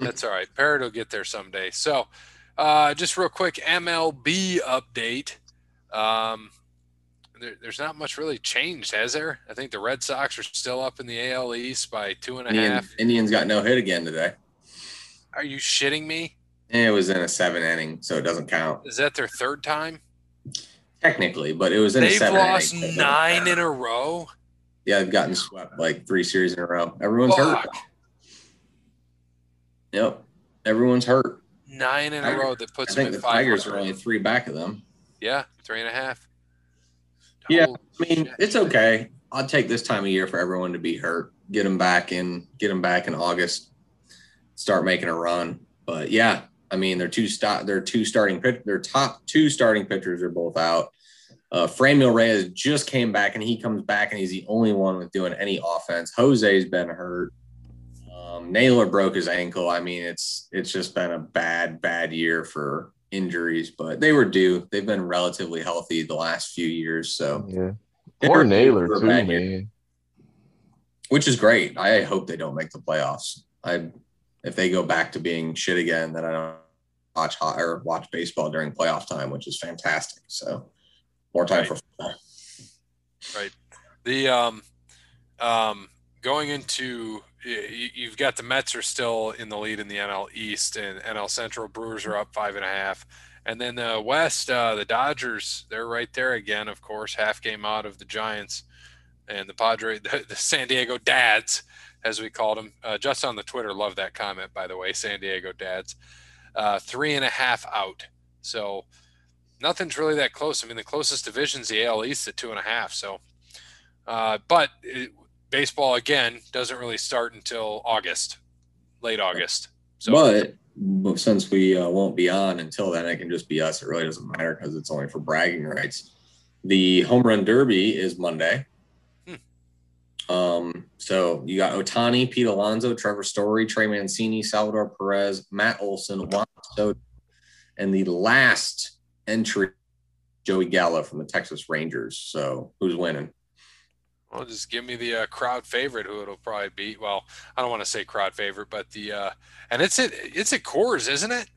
That's all right. Parrot will get there someday. So, uh, just real quick MLB update. Um, there, there's not much really changed, has there? I think the Red Sox are still up in the AL East by two and a Indian, half. Indians got no hit again today. Are you shitting me? It was in a seven inning, so it doesn't count Is that their third time? Technically, but it was in a They've seven lost nine in a row. Yeah, they've gotten swept like three series in a row. Everyone's hurt. Yep, everyone's hurt. Nine in a row that I puts them think the Tigers are only three back of them. Yeah, three and a half. Yeah, Holy I mean, shit. it's okay. I'll take this time of year for everyone to be hurt. Get them back in. Get them back in August. Start making a run. But yeah, I mean, their two start. Their two starting pitch. Their top two starting pitchers are both out. Uh, Franmil Reyes just came back, and he comes back, and he's the only one with doing any offense. Jose's been hurt. Um, Naylor broke his ankle. I mean, it's it's just been a bad, bad year for injuries, but they were due. They've been relatively healthy the last few years, so Yeah. they Poor were due Naylor too, bad year, which is great. I hope they don't make the playoffs. I if they go back to being shit again, then I don't watch ho- or watch baseball during playoff time, which is fantastic. So more time for football. Right. The um, um, going into you've got the Mets are still in the lead in the NL East and NL Central. Brewers are up five and a half, and then the West, uh, the Dodgers they're right there again. Of course, half game out of the Giants and the Padre, the, the San Diego Dads, as we called them. Uh, just on the Twitter, love that comment by the way. San Diego Dads, uh, three and a half out. So nothing's really that close. I mean, the closest division's the AL East at two and a half. So. Uh, but it, baseball again doesn't really start until August, late August. So but, but since we uh, won't be on until then, it can just be us. It really doesn't matter because it's only for bragging rights. The home run derby is Monday. Um, so you got Ohtani, Pete Alonso, Trevor Story, Trey Mancini, Salvador Perez, Matt Olson, Juan Soto, and the last entry, Joey Gallo from the Texas Rangers. So who's winning? well, just give me the uh, crowd favorite, who it'll probably be. Well, I don't want to say crowd favorite, but the uh, and it's at it's at Coors, isn't it?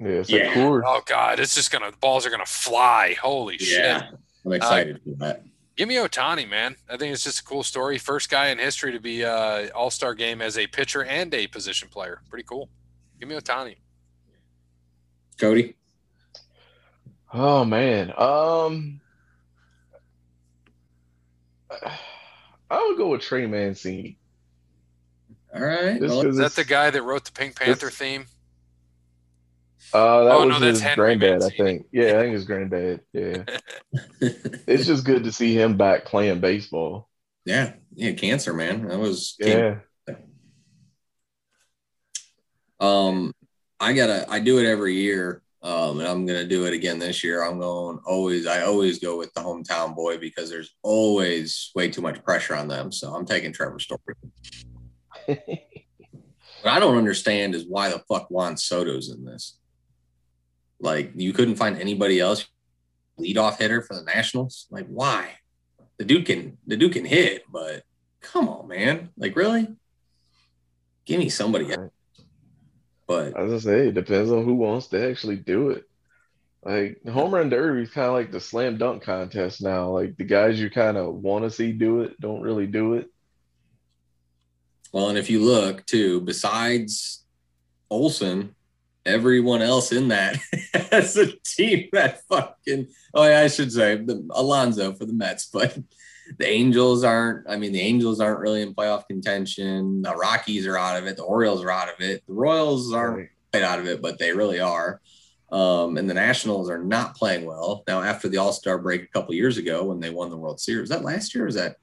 Yeah, it's Yeah. a Coors. Oh God, it's just gonna the balls are gonna fly. Holy shit! I'm excited for that. Give me Ohtani, man. I think it's just a cool story. First guy in history to be uh, All Star game as a pitcher and a position player. Pretty cool. Give me Ohtani. Cody? Oh man. Um I would go with Trey Mancini. All right. Just Well, 'cause Is that the guy that wrote the Pink Panther It's- theme? Uh, that Oh, was no, his Henry granddad, I think. Yeah, I think his granddad. Yeah, it's just good to see him back playing baseball. yeah, yeah, cancer, man. That was came Yeah, Um, I gotta, I do it every year. Um, and I'm gonna do it again this year. I'm going always, I always go with the hometown boy because there's always way too much pressure on them. So I'm taking Trevor Story. What I don't understand is why the fuck Juan Soto's in this. Like, you couldn't find anybody else leadoff hitter for the Nationals. Like, why? The dude can, the dude can hit, but come on, man. Like, really? Give me somebody else. But as I say, it depends on who wants to actually do it. Like home run derby is kind of like the slam dunk contest now. Like the guys you kind of want to see do it don't really do it. Well, and if you look too, besides Olson, everyone else in that has a team that fucking oh yeah, I should say the Alonso for the Mets, but the Angels aren't. I mean, the Angels aren't really in playoff contention. The Rockies are out of it. The Orioles are out of it. The Royals aren't Like, quite out of it, but they really are. Um, and the Nationals are not playing well now. After the All Star break a couple years ago, when they won the World Series, was that last year? Or was that?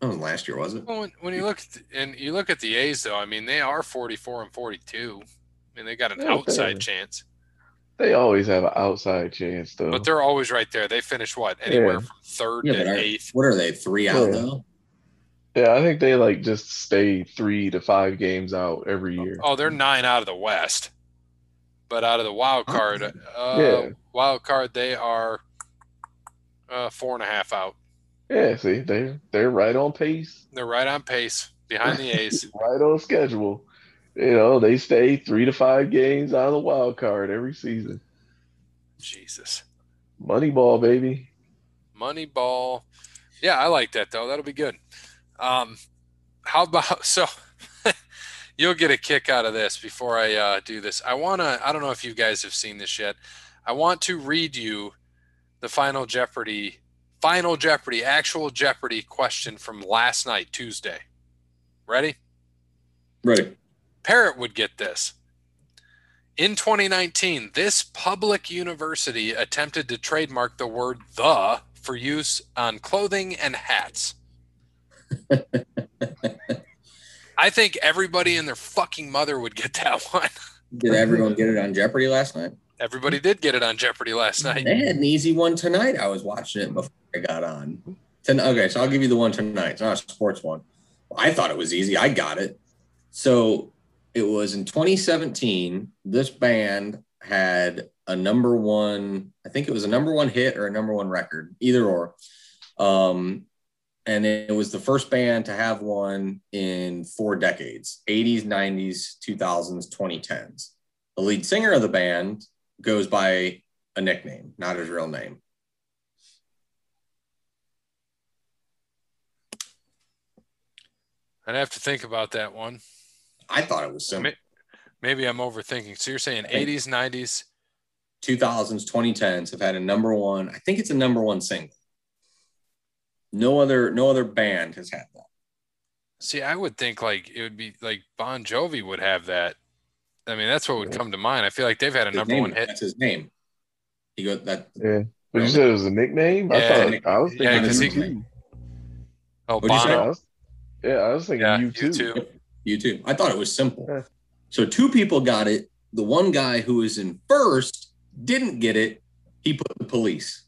That was last year, was it? Well, when, when you look at the, and you look at the A's, though, I mean, they are 44 and 42. I mean, they got an Yeah, outside fair. chance, they always have an outside chance though. but they're always right there. They finish what anywhere Yeah. from third Yeah, to are- eighth. What are they? Three out Yeah. though. yeah, I think they like just stay three to five games out every year. Oh, they're nine out of the West, but out of the wild card, uh, Yeah. wild card, they are uh, four and a half out. Yeah, see, they they're right on pace, They're right on pace behind the A's. right on schedule. You know, they stay three to five games out of the wild card every season. Jesus, Moneyball, baby. Moneyball. Yeah, I like that though. That'll be good. Um, how about so? you'll get a kick out of this before I uh, do this. I want to. I don't know if you guys have seen this yet. I want to read you the final Jeopardy, final Jeopardy, actual Jeopardy question from last night, Tuesday. Ready? Ready. Parrot would get this. In 2019, this public university attempted to trademark the word the for use on clothing and hats. I think everybody and their fucking mother would get that one. Did everyone get it on Jeopardy last night? Everybody did get it on Jeopardy last night. They had an easy one tonight. I was watching it before I got on. Ten, okay, so I'll give you the one tonight. It's not a sports one. I thought it was easy. I got it. So it was in 2017. This band had a number one, I think it was a number one hit or a number one record, either or. Um, and it was the first band to have one in four decades 80s, 90s, 2000s, 2010s. The lead singer of the band goes by a nickname, not his real name. I'd have to think about that one. I thought it was simple. Maybe I'm overthinking. So you're saying 80s, 90s, 2000s, 2010s have had a number one. I think it's a number one single. No other, no other band has had that. See, I would think like it would be like Bon Jovi would have that. I mean, that's what would come to mind. I feel like they've had a His number name- one hit. That's his name. He goes that. Yeah. But you said it was a nickname? I Yeah. thought I was Yeah, he- U2. Oh, What'd you say? Yeah, I was, yeah, I was thinking Yeah, you you too. Too. You too. I thought it was simple. Yeah. So two people got it. The one guy who was in first didn't get it. He put the police,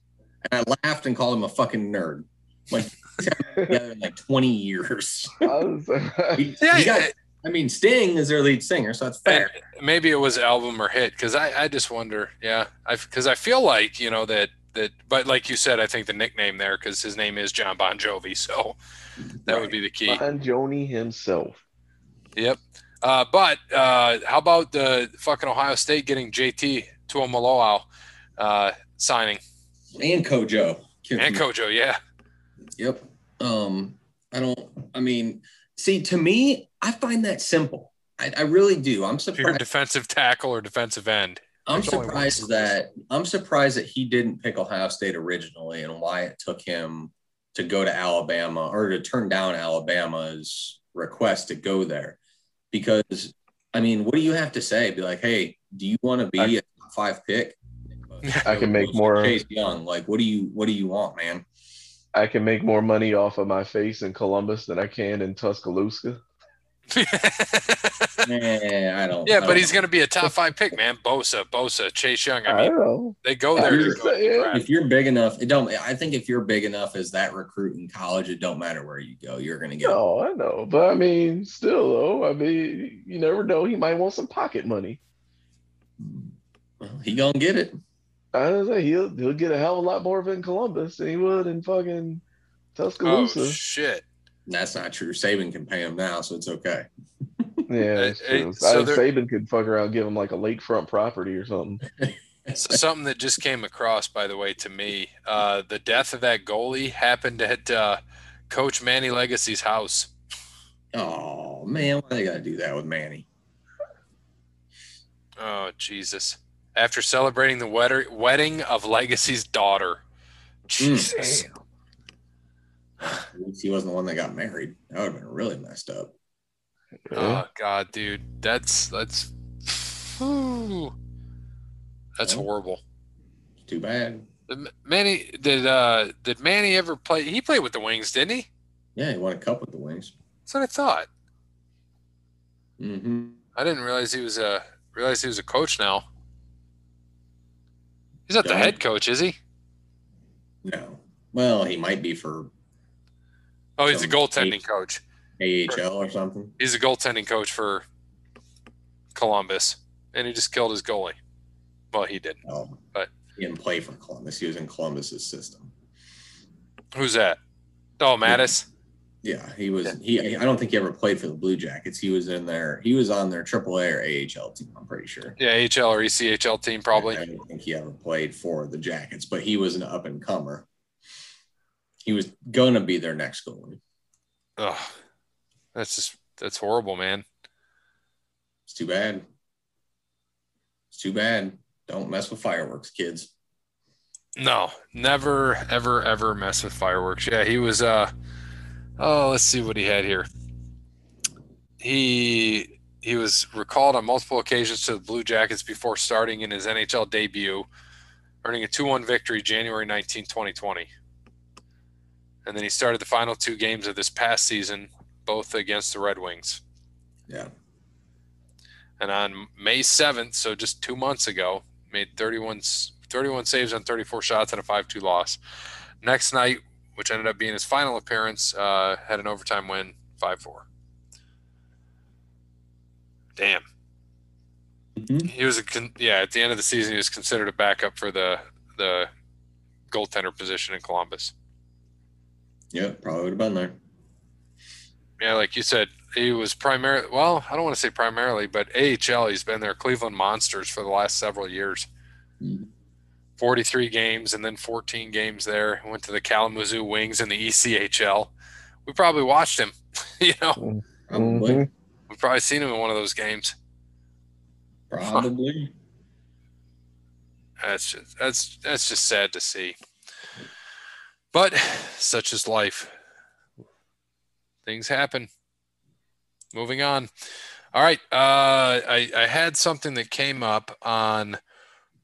and I laughed and called him a fucking nerd. Like he's had it together in like twenty years. I He, Yeah, he got- yeah. I mean, Sting is their lead singer, so that's fair. And maybe it was album or hit because I, I just wonder. Yeah, I because I feel like you know that that, but like you said, I think the nickname there because his name is Jon Bon Jovi, so that would be the key. Bon Joni himself. Yep. Uh, but uh, how about the fucking Ohio State getting JT Tuimoloau uh, signing And Kojo. and Kojo? Yeah. Yep. Um, I don't. I mean, see, to me, I find that simple. I, I really do. I'm If you're a surprised. defensive tackle or defensive end. I'm there's surprised that I'm surprised that he didn't pick Ohio State originally, and why it took him to go to Alabama or to turn down Alabama's request to go there. Because, I mean, what do you have to say? Be like, hey, do you want to be I- a top five pick? I can make more- Chase Young. Like, what do you what do you want, man? I can make more money off of my face in Columbus than I can in Tuscaloosa. Eh, I don't. yeah, I but don't he's going to be a top five pick, man. Bosa, Bosa, Chase Young. I I, mean, don't know. they go there. I'm just go saying. draft. if you're big enough, it don't. I think if you're big enough as that recruit in college, it don't matter where you go. You're gonna get. No, I know. But I mean, still though, I mean, you never know. He might want some pocket money. Well, he gonna get it. I was say he'll he'll get a hell of a lot more of it in Columbus than he would in fucking Oh Tuscaloosa. shit! That's not true. Saban can pay him now, so it's okay. yeah, that's Hey, so I there- Saban could fuck around, give him like a lakefront property or something. So something that just came across, by the way, to me, uh, the death of that goalie happened at uh, Coach Manny Legace's house. Oh man, why they gotta do that with Manny? Oh Jesus! After celebrating the wedding of Legace's daughter. Jesus. At least he wasn't the one that got married. That would have been really messed up. Oh God, dude, that's that's Whew. that's Yeah. horrible. Too bad. Did Manny did uh did Manny ever play? He played with the Wings, didn't he? Yeah, he won a cup with the Wings. That's what I thought. Mm-hmm. I didn't realize he was a realize he was a coach now. He's not the Yeah. head coach, is he? No. Well, he might be for Oh, he's a goaltending H- coach. AHL or something. He's a goaltending coach for Columbus, and he just killed his goalie. Well, he didn't. Oh, But- he didn't play for Columbus. He was in Columbus's system. Who's that? Oh, Matiss. Yeah, he was. He. I don't think he ever played for the Blue Jackets. He was in there. He was on their AAA or AHL team. I'm pretty sure. Yeah, AHL or ECHL team probably. I don't think he ever played for the Jackets, but he was an up and comer. He was gonna be their next goalie. Oh, that's just that's horrible, man. It's too bad. It's too bad. Don't mess with fireworks, kids. No, never, ever, ever mess with fireworks. Yeah, he was. Uh, oh, let's see what he had here. He he was recalled on multiple occasions to the Blue Jackets before starting in his NHL debut, earning a 2-1 victory January 19, 2020. And then he started the final two games of this past season, both against the Red Wings. Yeah. And on May 7th, so just two months ago, made 31, 31 saves on 34 shots and a 5 2 loss. Next night, which ended up being his final appearance, uh, had an overtime win 5 4. Damn. Mhm. He was a con- yeah. At the end of the season, he was considered a backup for the the goaltender position in Columbus. Yeah, probably would have been there. Yeah, like you said, he was primarily well. I don't want to say primarily, but AHL. He's been there, Cleveland Monsters, for the last several years. Mhm. 43 games and then 14 games there. Went to the Kalamazoo Wings in the ECHL. We probably watched him. you know, Probably. Mhm. we've probably seen him in one of those games. Probably. That's just that's that's just sad to see. But such is life. Things happen. Moving on. All right. Uh, I, I had something that came up on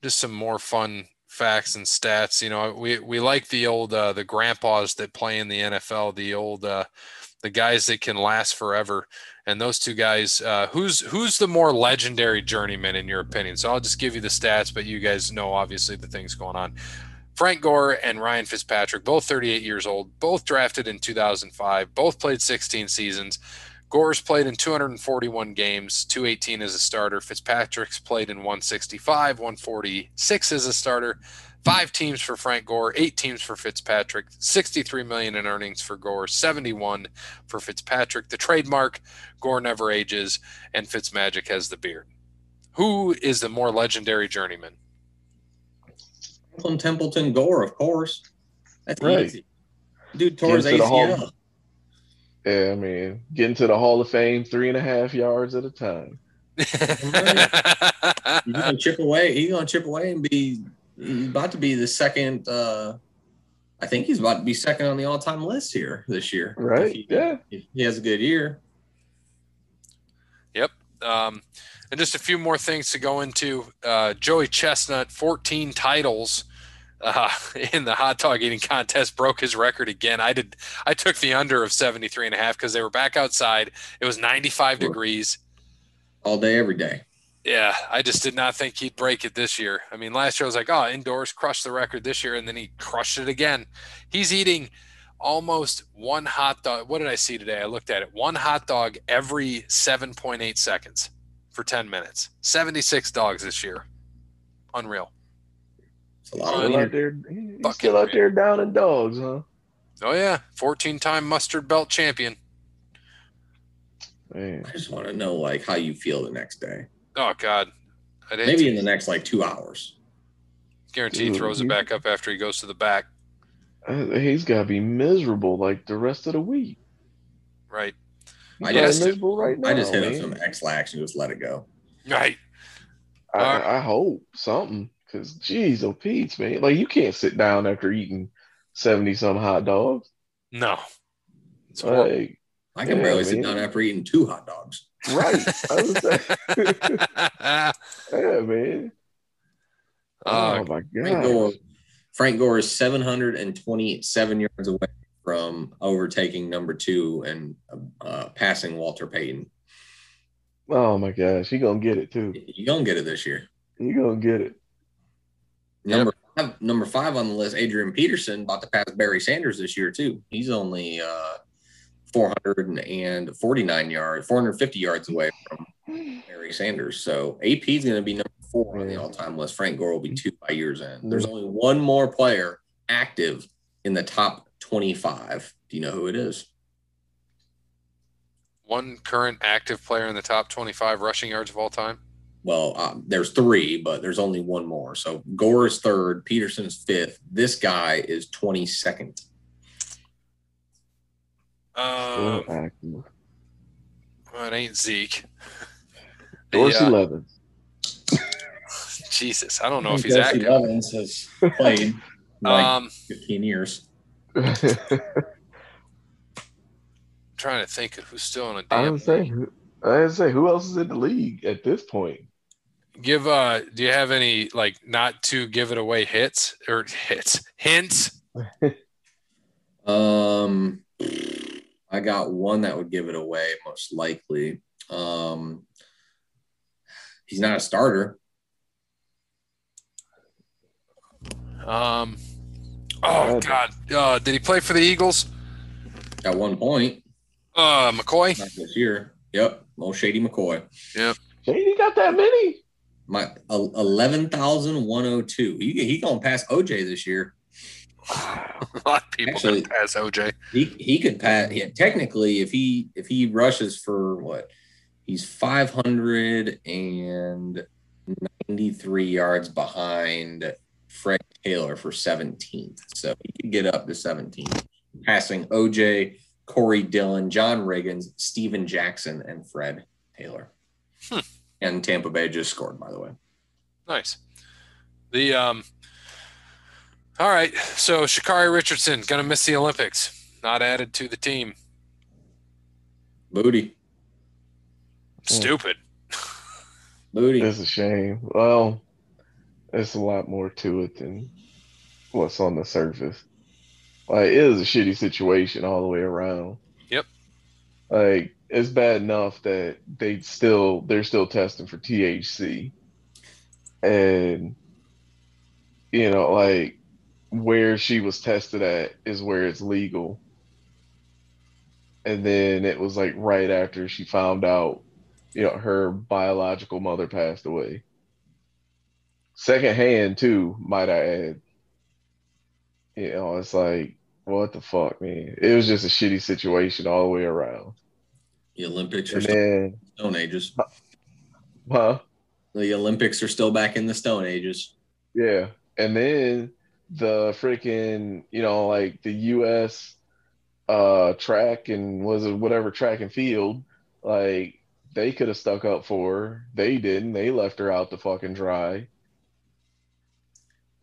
just some more fun facts and stats. You know, we, we like the old uh, the grandpas that play in the NFL, the old uh, the guys that can last forever. And those two guys, uh, who's who's the more legendary journeyman in your opinion? So I'll just give you the stats, but you guys know obviously the things going on. Frank Gore and Ryan Fitzpatrick, both 38 years old, both drafted in 2005, both played 16 seasons. Gore's played in 241 games, 218 as a starter. Fitzpatrick's played in 165, 146 as a starter. Five teams for Frank Gore, eight teams for Fitzpatrick, 63 million in earnings for Gore, 71 for Fitzpatrick. The trademark, Gore never ages, and Fitzmagic has the beard. Who is the more legendary journeyman? Franklin Templeton Gore, of course. That's Right. easy. Dude tore his the Hall- ACL. Yeah, I mean, getting to the Hall of Fame three and a half yards at a time. He's gonna chip away. He's gonna chip away and be. He's about to be the second. uh I think he's about to be second on the all-time list here this year. Right? He, Yeah. he has a good year. Yep. Um, and just a few more things to go into. Uh, Joey Chestnut, 14 titles uh, in the hot dog eating contest, broke his record again. I did. I took the under of 73 and a half because they were back outside. It was 95 Sure. degrees. all day, every day. Yeah, I just did not think he'd break it this year. I mean, last year I was like, oh, indoors crushed the record this year, and then he crushed it again. He's eating almost one hot dog. What did I see today? I looked at it. One hot dog every 7.8 seconds for 10 minutes. 76 dogs this year. Unreal. It's a lot of Still money. out there, he's still out there down in dogs, huh? Oh, yeah. 14 time mustard belt champion. Man. I just want to know like how you feel the next day. Oh, God. I'd Maybe to in the next like two hours. guarantee Dude, throws it back up after he goes to the back. Uh, He's got to be miserable like the rest of the week. Right. I just- miserable right now. I just hit up man. some Ex-Lax and just let it go. Right. I, Alright. I hope something, because geez, oh Pete's man, like you can't sit down after eating seventy some hot dogs. No. It's horrible. Like, I can Yeah, barely sit down after eating two hot dogs. right? I was like, yeah, man. Uh, oh my Frank god. Gore, Frank Gore is 727 yards away from overtaking number two and uh, passing Walter Payton. Oh my gosh, he gonna get it too. You gonna get it this year. He gonna get it. Yep. Number five, number five on the list, Adrian Peterson, about to pass Barry Sanders this year too. He's only uh, 449 yards, 450 yards away from Barry Sanders. So AP is going to be number four on the all-time list. Frank Gore will be two by year's end. There's only one more player active in the top 25. Do you know who it is? one current active player in the top 25 rushing yards of all time. Well, um, there's three, but there's only one more. So Gore is third, Peterson's fifth. This guy is 22nd. Still Um, active. well, it ain't Zeke. The, Dorsey uh, Levens. Jesus, I don't know if he's Jesse active. Levens has played in like Um, 15 years. trying to think of who's still in a I damn. would say, who- I would say, who else is in the league at this point? Give uh, do you have any like not to give it away hits or hits hints? Um, I got one that would give it away most likely. Um, he's not a starter. Um, oh God, uh, did he play for the Eagles? At one point, Uh, McCoy. not this year. Yep, old Shady McCoy. JD got that many? My eleven thousand one hundred two. He he gonna pass OJ this year. A lot of people Actually- can pass OJ. He he could pass. Yeah, technically, if he if he rushes for what, he's five hundred and ninety three yards behind Fred Taylor for seventeenth. So he could get up to seventeenth, passing OJ, Corey Dillon, John Riggins, Steven Jackson, and Fred Taylor. Hmm. And Tampa Bay just scored, by the way. Nice. The um. All right, so Sha'Carri Richardson gonna miss the Olympics. Not added to the team. Booty, Stupid. booty. It's a shame. Well, there's a lot more to it than what's on the surface. Like, it is a shitty situation all the way around. Yep. Like, it's bad enough that they still they're still testing for THC, and you know, like where she was tested at is where it's legal. And then it was like right after she found out you know, her biological mother passed away. Second hand too, might I add. You know, it's like, what the fuck, man? It was just a shitty situation all the way around. The Olympics are And still then, stone ages. huh? The Olympics are still back in the stone ages. Yeah. And then the freaking, you know, like the US uh track and was it whatever track and field, like they could have stuck up for her. They didn't. They left her out to fucking dry.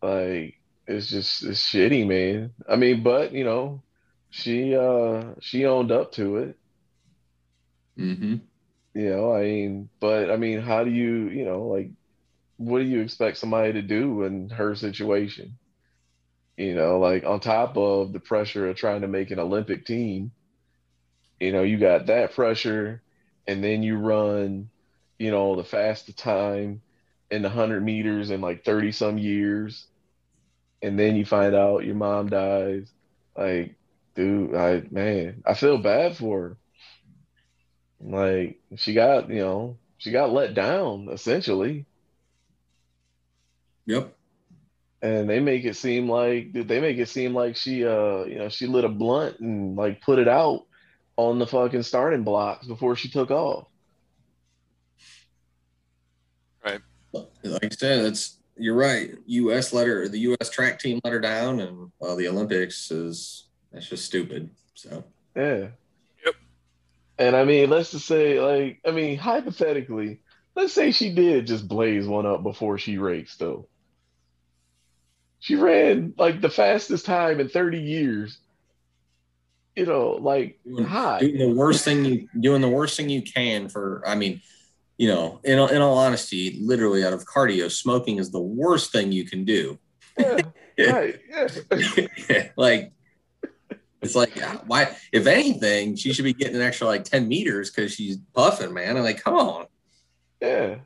Like it's just it's shitty, man. I mean, but you know, she uh she owned up to it. Mm-hmm. You know, I mean, but I mean, how do you, you know, like, what do you expect somebody to do in her situation? You know, like on top of the pressure of trying to make an Olympic team, you know, you got that pressure, and then you run, you know, the fastest time in the 100 meters in like 30 some years, and then you find out your mom dies. Like, dude, I, man, I feel bad for her. Like she got, you know, she got let down essentially, Yep. and they make it seem like they make it seem like she, uh, you know, she lit a blunt and like put it out on the fucking starting blocks before she took off. Right. Like I said, that's you're right. U.S. letter the U.S. track team let her down, and well, the Olympics is that's just stupid. So Yeah. And I mean, let's just say, like, I mean, hypothetically, let's say she did just blaze one up before she raced, though. She ran like the fastest time in 30 years. You know, like doing, hot. doing the worst thing you doing the worst thing you can for. I mean, you know, in all- in all honesty, literally out of cardio, smoking is the worst thing you can do. Yeah, right. Yeah. like it's like why if anything she should be getting an extra like 10 meters because she's puffing man i'm like come on Yeah.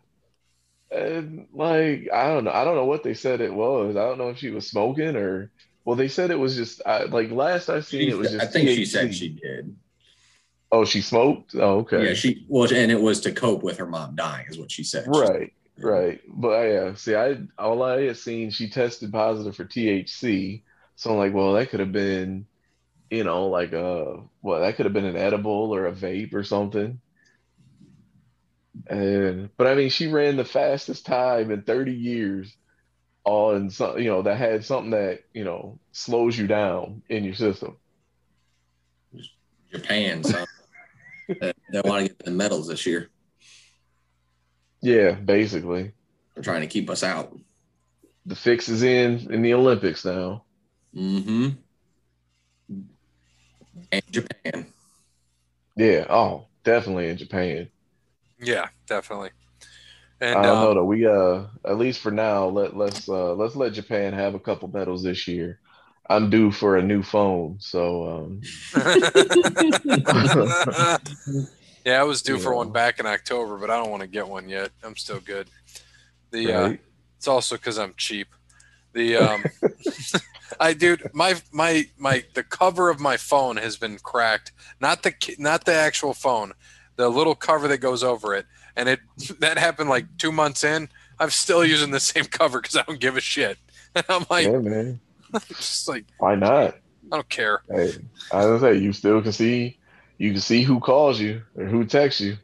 And like I don't know, I don't know what they said it was. I don't know if she was smoking or well, they said it was just I, like last I seen it was just i think she said she did Oh, she smoked? Oh, okay. yeah she was and it was to cope with her mom dying is what she said She- Right, right. But yeah, see, I all I had seen, she tested positive for THC. So I'm like, well, that could have been, you know, like a well, that could have been an edible or a vape or something. And but I mean, she ran the fastest time in 30 years on some, you know, that had something that, you know, slows you down in your system. Japan, so they, they want to get the medals this year. Yeah, basically. They're trying to keep us out. The fix is in in the Olympics now. Mm-hmm. And Japan. Yeah. Oh, definitely in Japan. Yeah, definitely. And I don't uh, know though. We uh at least for now, let let's uh let's let Japan have a couple medals this year. I'm due for a new phone, so um yeah, I was due for one back in October, but I don't want to get one yet. I'm still good. The uh, it's also because I'm cheap. The um, I dude, my my my the cover of my phone has been cracked. Not the not the actual phone, the little cover that goes over it, and it that happened like two months in. I'm still using the same cover because I don't give a shit. And I'm like, yeah, man. just like Why not? I don't care. Hey, I was say you still can see you can see who calls you or who texts you.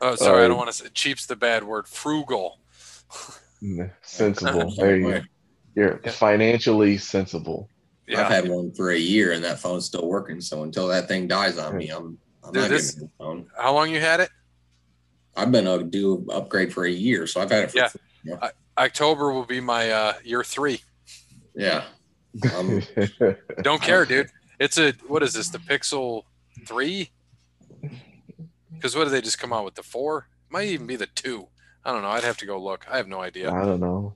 Oh, sorry, I Uh, don't want to say cheap's the bad word. Frugal. sensible. There you go. You're Yeah. financially sensible. Yeah. I've had one for a year and that phone's still working. So until that thing dies on me, I'm, I'm Dude, not this- getting a phone. How long you had it? I've been a due upgrade for a year, so I've had it for Yeah. October will be my uh, year three. yeah. Um, Don't care, dude. It's a what is this? The Pixel three? Because what did they just come out with? The four? Might even be the two. I don't know. I'd have to go look. I have no idea. I don't know.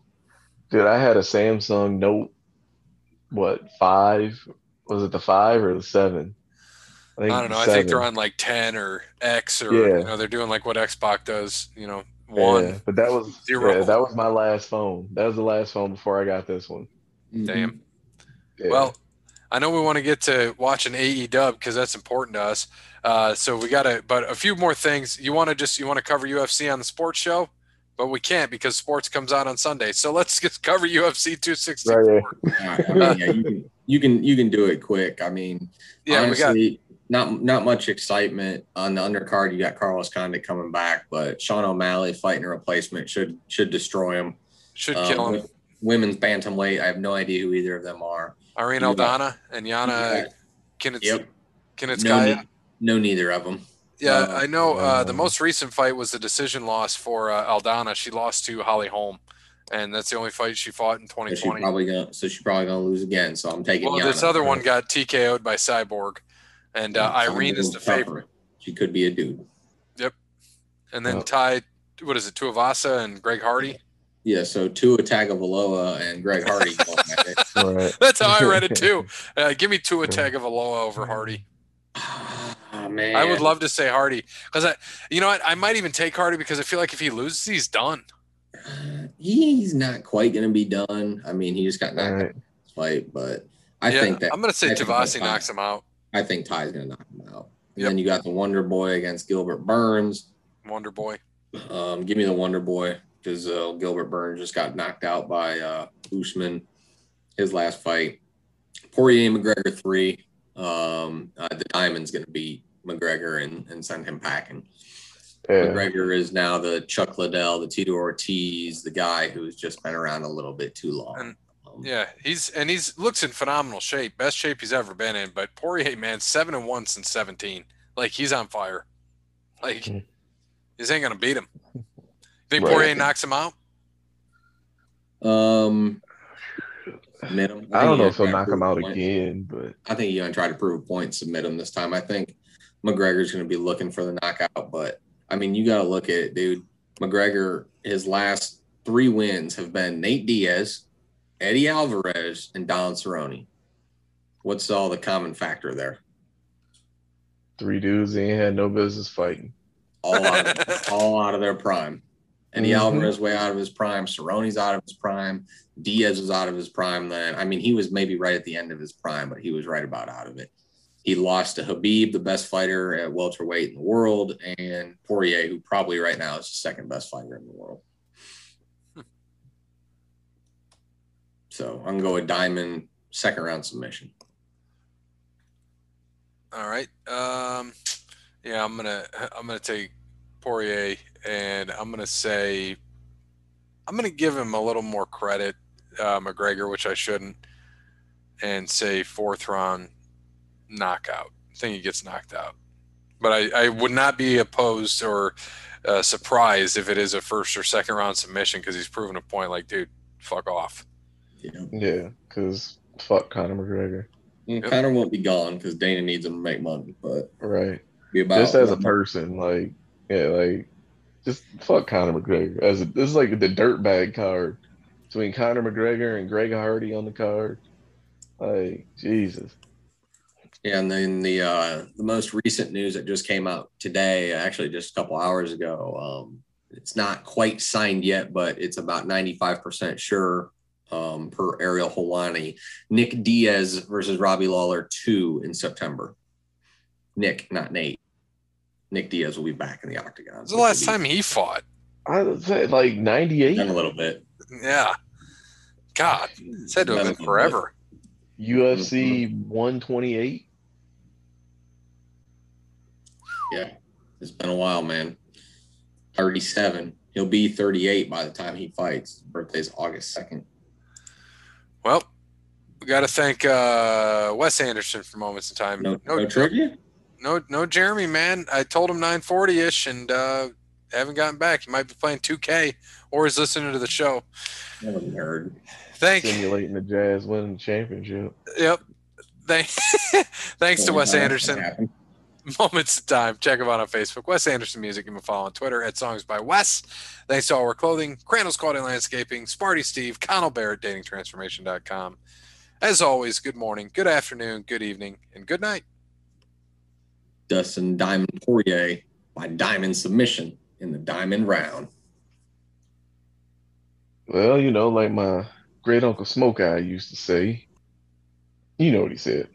Dude, I had a Samsung Note, what, five? Was it the five or the seven? I don't know. I think they're on like ten or X or Yeah. you know they're doing like what Xbox does. You know, one. Yeah, but that was zero. Yeah, that was my last phone. That was the last phone before I got this one. Damn. Yeah. Well, I know we want to get to watching AE Dub because that's important to us. Uh, so we got to, but a few more things. You want to just you want to cover UFC on the sports show, but we can't because sports comes out on Sunday. So let's just cover UFC 264. Right, I mean, yeah, you can, you can you can do it quick. I mean, Yeah, honestly, not not much excitement on the undercard. You got Carlos Condit coming back, but Sean O'Malley fighting a replacement should should destroy him. should Um, kill him. Women's bantamweight. I have no idea who either of them are. Irene yeah. Aldana and Yana Yeah. Kinitz, Yep. No, Kunitskaya. ne- no, neither of them. Yeah, I know. Uh, the most recent fight was the decision loss for uh, Aldana. She lost to Holly Holm, and that's the only fight she fought in So she 2020. probably gonna so she's probably gonna lose again. So I'm taking. Well, this other one got TKO'd by Cyborg, and uh, Irene is the little favorite. She could be a dude. Yep. And then Oh. Tai, what is it, Tuivasa and Greg Hardy? Yeah. So Tua Tagovailoa and Greg Hardy. going at it. right. That's how I read it too. Uh, give me Tua Tagovailoa over Hardy. Oh, man. I would love to say Hardy because I, you know what, I might even take Hardy because I feel like if he loses, he's done. He's not quite going to be done. I mean, he just got knocked out Right. in fight, but I yeah, think that I'm gonna say I think Tuivasa knocks him out. I think Tai's going to knock him out. And Yep. then you got the Wonder Boy against Gilbert Burns. Wonder Boy. Um, give me the Wonder Boy because uh, Gilbert Burns just got knocked out by uh, Usman his last fight. Poirier McGregor three. Um, uh, the Diamond's going to beat McGregor and, and send him packing. Yeah. McGregor is now the Chuck Liddell, the Tito Ortiz, the guy who's just been around a little bit too long. And- Um, Yeah, he's and he's looks in phenomenal shape, best shape he's ever been in. But Poirier, man, seven and one since 17. Like he's on fire. Like Mhm. this ain't gonna beat him. Think Right. Poirier knocks him out? Um, submit him. I don't know if he'll knock him out prove a point. again, but I think he's gonna try to prove a point, submit him this time. I think McGregor's gonna be looking for the knockout, but I mean, you got to look at it, dude. McGregor, his last three wins have been Nate Diaz, Eddie Alvarez, and Don Cerrone. What's all the common factor there? three dudes ain't had no business fighting. All out of, all out of their prime. Eddie Mhm. Alvarez way out of his prime. Cerrone's out of his prime. Diaz was out of his prime then. I mean, he was maybe right at the end of his prime, but he was right about out of it. He lost to Khabib, the best fighter at welterweight in the world, and Poirier, who probably right now is the second best fighter in the world. So I'm gonna go with Diamond second round submission. All right. Um, yeah, I'm gonna I'm gonna take Poirier, and I'm gonna say I'm gonna give him a little more credit, uh, McGregor, which I shouldn't, and say fourth round knockout. think he gets knocked out. But I, I would not be opposed or uh, surprised if it is a first or second round submission because he's proven a point. Like, dude, fuck off. You know, Yeah, because fuck Conor McGregor. And Yep. Conor won't be gone because Dana needs him to make money, but Right. be about just as a person, like yeah, like just fuck Conor McGregor. As a, this is like the dirtbag card between Conor McGregor and Greg Hardy on the card. Like Jesus. Yeah, and then the uh, the most recent news that just came out today, actually just a couple hours ago. Um, it's not quite signed yet, but it's about ninety five percent sure. Um, per Ariel Helwani, Nick Diaz versus Robbie Lawler two in September. Nick, not Nate. Nick Diaz will be back in the octagon. When's the last time he fought? I would say like ninety eight Done a little bit. Yeah. God, it's had to have been little bit. forever. UFC one twenty eight. Yeah, it's been a while, man. 37. He'll be 38 by the time he fights. Birthday's August 2nd. Well, we got to thank uh, Wes Anderson for moments in time. No, no, no trivia? No, no, Jeremy, man. I told him 940 ish and uh, haven't gotten back. He might be playing 2K or is listening to the show. What a nerd. Thank, Simulating the Jazz winning the championship. yep. Thank, thanks to Wes Anderson. Moments of Time. Check him out on Facebook. Wes Anderson Music. Give him a follow on Twitter at Songs by Wes. Thanks to All Wear Clothing, Crandall's Quality Landscaping, Sparty Steve, Connell Barrett, DatingTransformation.com. As always, good morning, good afternoon, good evening, and good night. Dustin Diamond Poirier by diamond submission in the diamond round. Well, you know, like my great uncle Smoke Eye used to say, you know what he said.